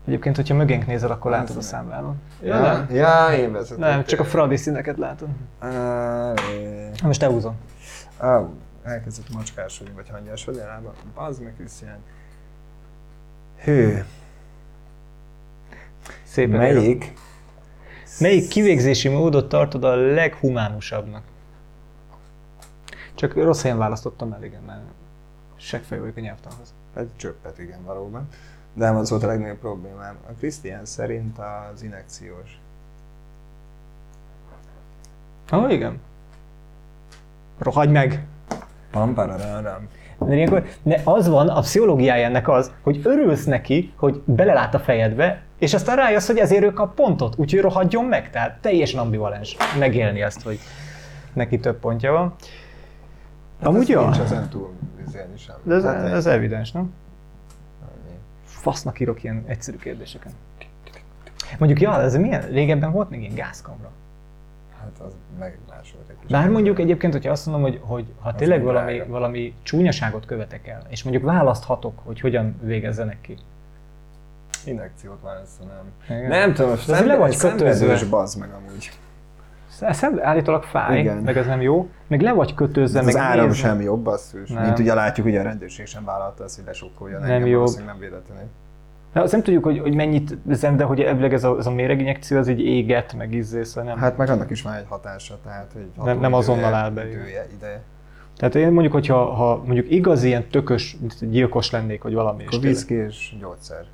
Egyébként, hogyha mögénk nézel, akkor látod a számlálon. Ja, Ja, nem. ja, én vezetek. Nem, csak a fradi színeket látod. Na, Most te húzom. Á, elkezdett macskásodni, vagy hangyásodni, lába. Bazd meg, Krisztián. Hű, Szépen melyik? Melyik kivégzési módot tartod a leghumánusabbnak? Csak rossz helyen választottam el, igen, mert seggfej vagyok a nyelvtanhoz. Egy csöppet, igen, valóban. De nem az volt a legnagyobb problémám. A Krisztián szerint az inekciós. Ah, igen. Rohagy meg! Pampararam. De ilyenkor, ne, az van, a pszichológiája ennek az, hogy örülsz neki, hogy belelát a fejedbe, és aztán rájössz, hogy ezért ő kap pontot, úgyhogy rohadjon meg. Tehát teljesen ambivalens megélni azt, hogy neki több pontja van. Amúgy ja, Nincs ezen túl sem. de ez, Hát ez evidens, nem? Fasznak írok ilyen egyszerű kérdéseken. Mondjuk, ja, ez milyen? Régebben volt még ilyen gázkamra. Hát az egy kicsit. Bár mondjuk egyébként, hogyha azt mondom, hogy, hogy ha tényleg valami, drága. valami csúnyaságot követek el, és mondjuk választhatok, hogy hogyan végezzenek ki. Inekciót választanám. Nem tudom, le vagy kötözve. bazd meg amúgy. Szem- állítólag fáj, Igen. meg ez nem jó, meg le vagy kötözve, meg az áram nézve. sem jobb, basszus. Nem. Mint ugye látjuk, ugye a rendőrség sem vállalta azt, hogy lesokkolja Nem engem, jobb. nem véletlenül. De azt nem tudjuk, hogy, hogy mennyit zem, de hogy elvileg ez a, ez a méreginjekció az így éget, meg izzé, szóval nem. Hát meg annak is van egy hatása, tehát hogy Nem- nem azonnal áll be. Idője, ideje. Tehát én mondjuk, hogyha ha mondjuk igaz ilyen tökös gyilkos lennék, vagy valami, Akkor tényleg- viszki és gyógyszer.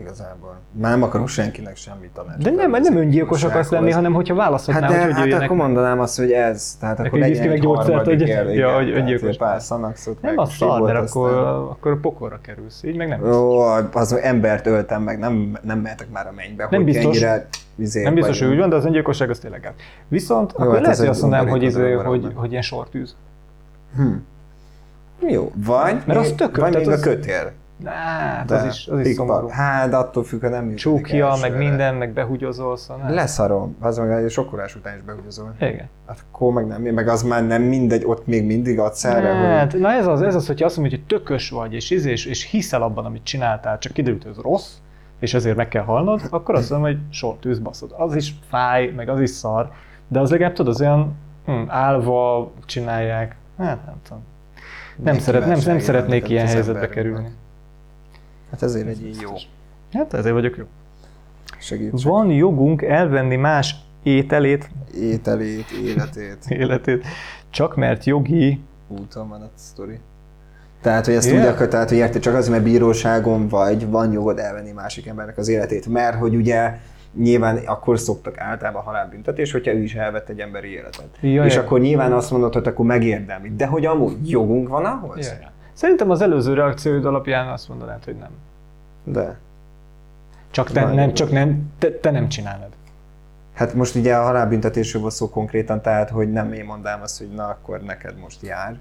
Igazából. Már nem akarok senkinek semmit tanácsot. De nem, nem öngyilkos akarsz lenni, hanem hogyha választhatnál, Hát, de, hogy hogy hát akkor mondanám azt, hogy ez. Tehát Akkor legyen meg egy gyógyszert, harmadik hogy- ér, ja, igen, hogy öngyilkos. Pár szanaxot, nem meg az szar, mert akkor, akkor pokolra kerülsz, így meg nem biztos. Ó, az hogy embert öltem meg, nem, nem mehetek már a mennybe, Nem hogy biztos. ennyire izé, Nem biztos, hogy úgy van, de az öngyilkosság az tényleg gáz. Viszont Jó, akkor hát lehet, hogy azt mondanám, hogy, izé, hogy, hogy ilyen sortűz. Hm. Jó, vagy, Mert az még- tök- vagy még az- a kötél. Hát, De az is, az is szomorú. Hát attól függ, ha nem Csúkja, meg minden, meg behugyozol, szóval nem. Leszarom, az meg egy sokkolás után is behugyozol. Igen. Hát akkor meg nem, meg az már nem mindegy, ott még mindig adsz erre, hogy Hát, na ez az, ez az, hogyha azt mondod, hogy tökös vagy, és, izé, és, és hiszel abban, amit csináltál, csak kiderült, hogy ez rossz, és ezért meg kell halnod, akkor azt mondom, hogy sortűz baszod. Az is fáj, meg az is szar, de az legalább tudod, az olyan hm, állva csinálják. Hát nem tudom. Nem, szeret, nem, nem szeretnék ilyen helyzetbe kerülni. Hát ezért egy így jó Hát ezért vagyok jó. segítség. Van jogunk elvenni más ételét, Ételét, életét. életét, csak mert jogi Úton van a sztori. Tehát, hogy ezt Igen? úgy akar, tehát, hogy érted, csak azért, mert bíróságon vagy, van jogod elvenni másik embernek az életét, mert hogy ugye nyilván akkor szoktak általában halálbüntetés, hogyha ő is elvett egy emberi életet. Ja, és ja. akkor nyilván azt mondod, hogy akkor megérdemli. De hogy amúgy jogunk van ahhoz? Ja, ja. Szerintem az előző reakcióid alapján azt mondanád, hogy nem. De. Csak te, Van nem, csak nem, te, te nem csinálod. Hát most ugye a halálbüntetésről van szó konkrétan, tehát hogy nem én mondám azt, hogy na akkor neked most jár,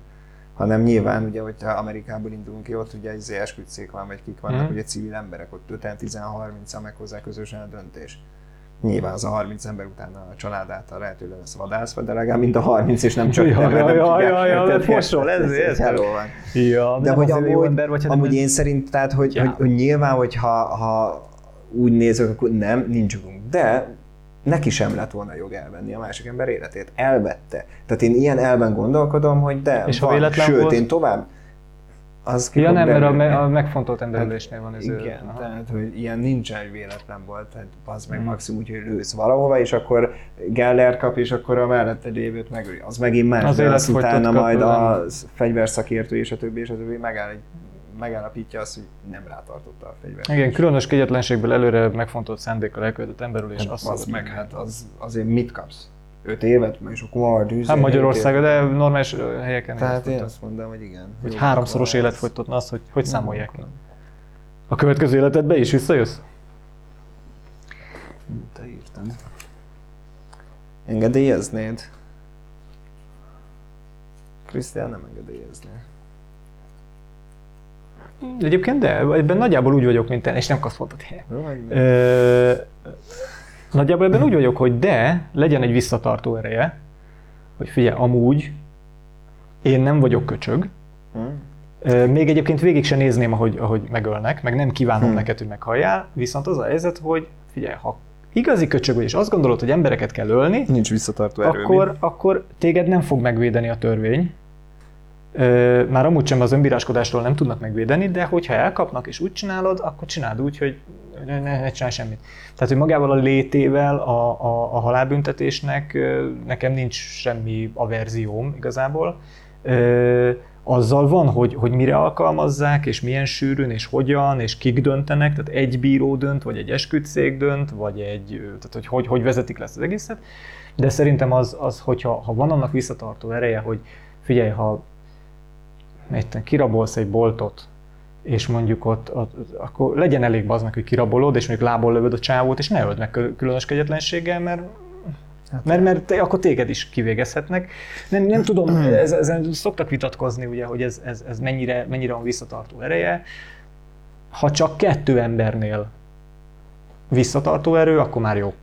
hanem nyilván ugye, hogyha Amerikából indulunk ki, ott ugye izé esküdszék van, vagy kik vannak, Mhm. ugye civil emberek, ott 5-10-30 meghozzák közösen a döntés. Nyilván az a 30 ember után a család által lehetőleg lesz vadászva, de legalább mind a 30, és nem csak Ja, ja, nem ja, ja, ja, Tehát de fosol, ez- ez- hello van. Ja, De hogy amúgy, amúgy én szerint, tehát hogy, Ja. hogy, hogy nyilván, hogy ha, ha úgy nézünk, akkor nem, nincs jogunk. De neki sem lett volna jog elvenni a másik ember életét. Elvette. Tehát én ilyen elben gondolkodom, hogy de És ha van. véletlen Sőt, volt? én tovább az Ja nem, mert a, a megfontolt emberülésnél van ez. Igen, Aha. tehát, hogy ilyen nincsen, hogy véletlen volt, tehát az meg Mhm. maximum úgy, hogy lősz valahova, és akkor Geller kap, és akkor a mellette lévőt megöli. Az megint más, Az de az utána majd a fegyverszakértő és a többi, és a többi megáll, megállapítja azt, hogy nem rátartotta a fegyvert. Igen, különös kegyetlenségből előre megfontolt szándékkal elkövetett emberülés. Hát, azt az szokott meg, hát az, azért mit kapsz? Öt évet, és akkor majd üzé, Hát Magyarországon, öt de normális helyeken Tehát én azt mondom, hogy igen. hogy Jó, háromszoros életfogytott, na azt, hogy hogy Nem, számolják ki. A következő életedbe is visszajössz? Te írtad. Engedélyeznéd? Krisztián nem engedélyezné. Egyébként de, ebben nagyjából úgy vagyok, mint te, és nem kapsz nagyjából ebben úgy vagyok, hogy de legyen egy visszatartó ereje, hogy figyelj, amúgy én nem vagyok köcsög, Hm? Ö, még egyébként végig se nézném, ahogy, ahogy megölnek, meg nem kívánom Hmm. neked, hogy meghalljál, viszont az a helyzet, hogy figyelj, ha igazi köcsög vagy, és azt gondolod, hogy embereket kell ölni, Nincs visszatartó erő. akkor, akkor téged nem fog megvédeni a törvény, Ö, már amúgy sem az önbíráskodástól nem tudnak megvédeni, de hogyha elkapnak és úgy csinálod, akkor csináld úgy, hogy ne, ne, csinálj semmit. Tehát, hogy magával a létével a, a, a halálbüntetésnek nekem nincs semmi averzióm igazából. Ö, azzal van, hogy, hogy mire alkalmazzák, és milyen sűrűn, és hogyan, és kik döntenek, tehát egy bíró dönt, vagy egy esküdtszék dönt, vagy egy, tehát hogy, hogy hogy vezetik lesz az egészet. De szerintem az, az hogyha ha van annak visszatartó ereje, hogy figyelj, ha egy, kirabolsz egy boltot, és mondjuk ott, ott, akkor legyen elég baznak, hogy kirabolod, és mondjuk lából lövöd a csávót, és ne öld meg különös kegyetlenséggel, mert Hát, mert, mert te, akkor téged is kivégezhetnek. Nem, nem tudom, ez, ezen szoktak vitatkozni, ugye, hogy ez, ez, ez mennyire, mennyire van visszatartó ereje. Ha csak kettő embernél visszatartó erő, akkor már jó.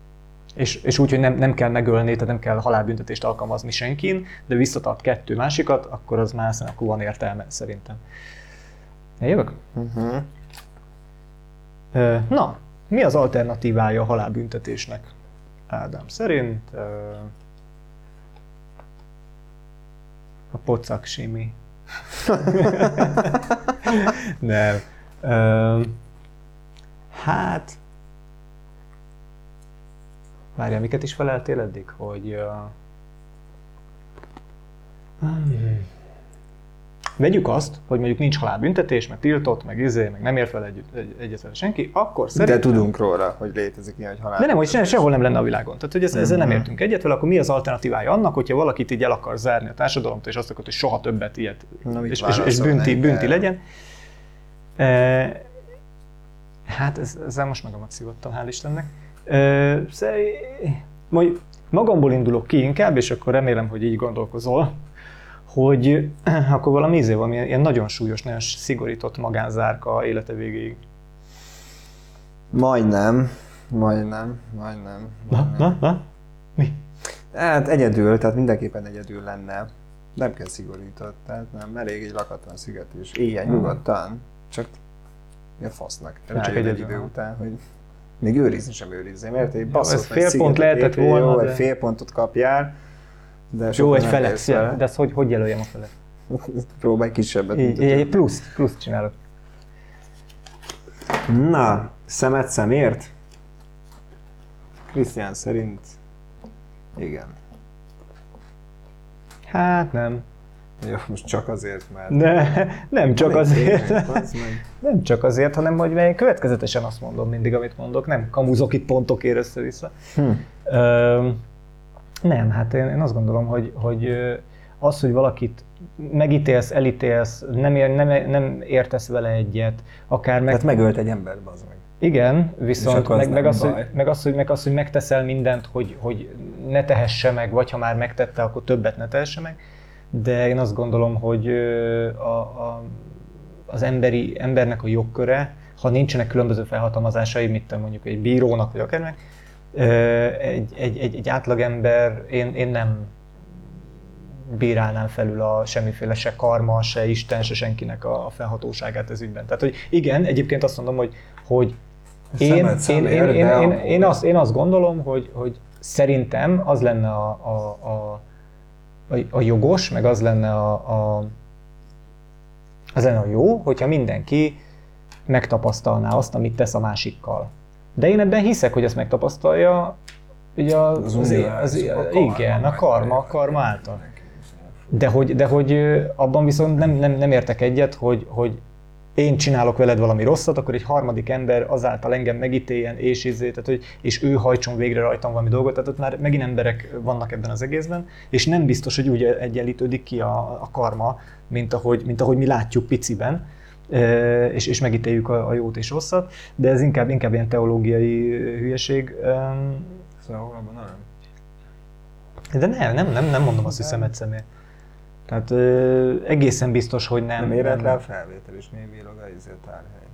És, és úgy, hogy nem, nem kell megölni, tehát nem kell halálbüntetést alkalmazni senkin, de visszatart kettő másikat, akkor az már akkor van értelme szerintem. Én jövök? Uh-huh. Na, mi az alternatívája a halálbüntetésnek? Ádám szerint a pocak simi. Nem. Hát, várjál, miket is feleltél eddig, hogy uh, Vegyük azt, hogy mondjuk nincs halálbüntetés, meg tiltott, meg izé, meg nem ért fel egy, egy, egyetlen senki, akkor szerintem... De tudunk róla, hogy létezik ilyen, hogy halál. De nem, hogy se, sehol nem lenne a világon. Tehát, hogy ez, ezzel nem mhm. értünk egyet vele, akkor mi az alternatívája annak, hogyha valakit így el akar zárni a társadalomtól, és azt akar, hogy soha többet ilyet, Na, és, és, és bünti, bünti legyen. E, hát ez, ezzel most magamat szívottam, hál' Istennek. E, majd magamból indulok ki inkább, és akkor remélem, hogy így gondolkozol, hogy akkor valami ízé van, ilyen nagyon súlyos, nagyon szigorított magánzárka élete végéig. Majdnem, majdnem, majdnem. Na, na, na, mi? Hát egyedül, tehát mindenképpen egyedül lenne. Nem kell szigorított, tehát nem, elég egy lakatlan szigetés. Éjjel nyugodtan, csak mi a fasznak. Csak egy idő után, hogy még őrizni sem őrizni, mert egy basszott fél pont lehetett volna, jó, de... fél pontot kapjál, de Jó, egy felet, de ezt hogy, hogy jelöljem a felet? Próbálj kisebbet. Így, egy plusz, plusz csinálok. Na, szemet szemért? Krisztián szerint igen. Hát nem. Jó, most csak azért, mert... Ne, nem csak azért. nem csak azért, hanem hogy én következetesen azt mondom mindig, amit mondok. Nem kamuzok itt pontokért össze-vissza. Hm. Nem, hát én, én azt gondolom, hogy, hogy az, hogy valakit megítélsz, elítélsz, nem, ér, nem, nem értesz vele egyet, akár meg... Tehát megölt egy ember, az meg. Igen, viszont meg, meg, az, hogy, meg, az, hogy, meg az, hogy megteszel mindent, hogy, hogy ne tehesse meg, vagy ha már megtette, akkor többet ne tehesse meg. De én azt gondolom, hogy a, a, az emberi, embernek a jogköre, ha nincsenek különböző felhatalmazásai, mint mondjuk egy bírónak, vagy akárnek, egy, egy, egy, egy átlagember, én, én nem bírálnám felül a semmiféle se karma, se Isten, se senkinek a, felhatóságát ez ügyben. Tehát, hogy igen, egyébként azt mondom, hogy, hogy én, én, én, én, én, én, azt, én azt gondolom, hogy, hogy szerintem az lenne a, a, a, a, a jogos, meg az lenne a, a, az lenne a jó, hogyha mindenki megtapasztalná azt, amit tesz a másikkal. De én ebben hiszek, hogy ezt megtapasztalja, ugye az, az, az, az, a igen, a karma, a karma által. De hogy, de hogy abban viszont nem, nem, nem értek egyet, hogy, hogy én csinálok veled valami rosszat, akkor egy harmadik ember azáltal engem megítéljen, és, izé, tehát, hogy, és ő hajtson végre rajtam valami dolgot, tehát ott már megint emberek vannak ebben az egészben, és nem biztos, hogy úgy egyenlítődik ki a, a karma, mint ahogy, mint ahogy mi látjuk piciben és, és megítéljük a, a jót és rosszat, de ez inkább, inkább ilyen teológiai hülyeség. Szóval abban nem. De nem, nem, nem, nem mondom azt, hogy szemet személy. Tehát ö, egészen biztos, hogy nem. Nem érett le a felvétel, és még villog a tárhely.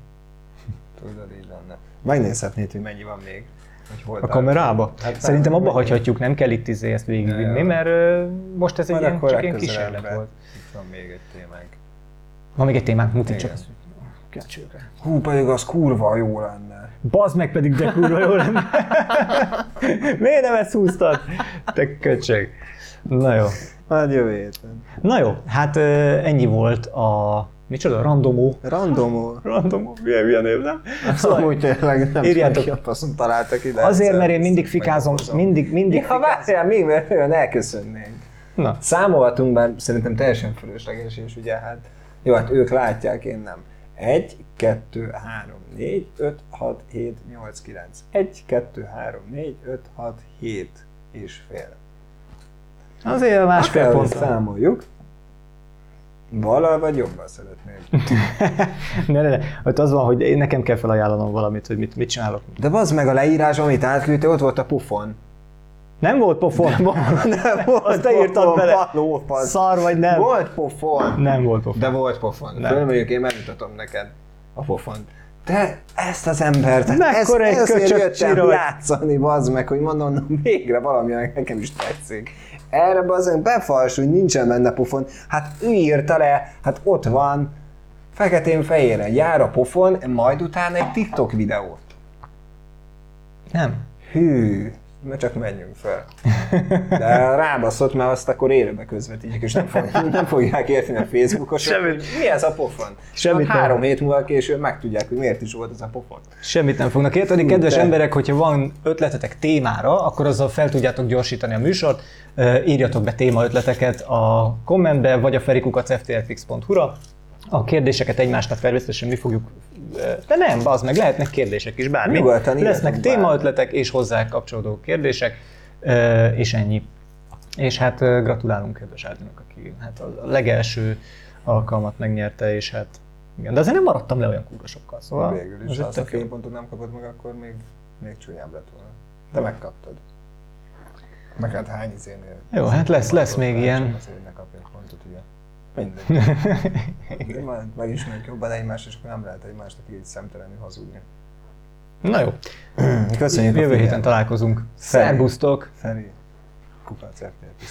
Tudod, így lenne. Megnézhetnéd, hogy mennyi van még. Hogy a kamerába? Hát Szerintem abba hagyhatjuk, nem kell itt izé ezt végigvinni, mert ö, most ez egy ilyen, csak ilyen kísérlet volt. Itt van még egy témánk. Van még egy témánk, mutatjuk csak. Kecsőre. Hú, pedig az kurva jó lenne. Bazd meg pedig, de kurva jó lenne. Miért nem ezt húztad? Te köcsög. Na jó. Majd jövő héten. Na jó, hát ennyi volt a... Micsoda? Randomó. Randomó. Randomó, milyen, milyen név, nem? Szóval amúgy tényleg nem írjátok. faszom találtak ide. Azért, mert én mindig fikázom, mindig, mindig Ha várjál, még mert olyan elköszönnénk. Na, Számolhatunk, bár szerintem teljesen fölösleges, és ugye hát, jó, hát ők látják, én nem. 1, 2, 3, 4, 5, 6, 7, 8, 9. 1, 2, 3, 4, 5, 6, 7 és fél. Azért másfél Akárhogy pont. számoljuk. Valal vagy jobban szeretnék. Ne, ne, ne. Ott az van, hogy én nekem kell felajánlanom valamit, hogy mit, mit csinálok. De bazd meg a leírás, amit átküldte, ott volt a pufon. Nem volt pofon? Nem volt Azt te írtad bele. Lófasz. Szar vagy nem? Volt pofon. Nem volt pofon. De volt pofon. Nem. Fölmegyük, én megmutatom neked a pofont. De ezt az embert, Mekkora ezt, egy köcsög jöttem csiroly. játszani, bazd meg, hogy mondom, na, végre valami, ami nekem is tetszik. Erre bazd meg befals, hogy nincsen benne pofon. Hát ő írta le, hát ott van, feketén-fehéren jár a pofon, majd utána egy TikTok videót. Nem. Hű, mert csak menjünk fel. De rábaszott, mert azt akkor élőbe közvetítjük, és nem, fog, nem fogják érteni a Facebookosok, Semmit. mi ez a pofon. Semmit nem. három hét múlva később megtudják, hogy miért is volt ez a pofon. Semmit nem fognak érteni. Kedves de- emberek, hogyha van ötletetek témára, akkor azzal fel tudjátok gyorsítani a műsort. Írjatok be témaötleteket a kommentbe, vagy a ferikukacftlfx.hu-ra. A kérdéseket egymásnak természetesen mi fogjuk... De nem, az meg lehetnek kérdések is, bármi. Nyugodtan Lesznek témaötletek és hozzá kapcsolódó kérdések, és ennyi. És hát gratulálunk kedves Ádlinak, aki hát a legelső alkalmat megnyerte, és hát igen, de azért nem maradtam le olyan kurvasokkal, szóval... Végül is, ha azt a fénypontot nem kapod meg, akkor még, még csúnyább lett volna. De megkaptad. Meg hát hány izénél? Jó, hát lesz- lesz még ilyen. Azért, Mindegy. De Majd megismerjük jobban egymást, és akkor nem lehet egymásnak így szemtelenül hazudni. Na jó, Köszönjük jövő héten találkozunk. Szerbusztok! Feri. Kupac RTL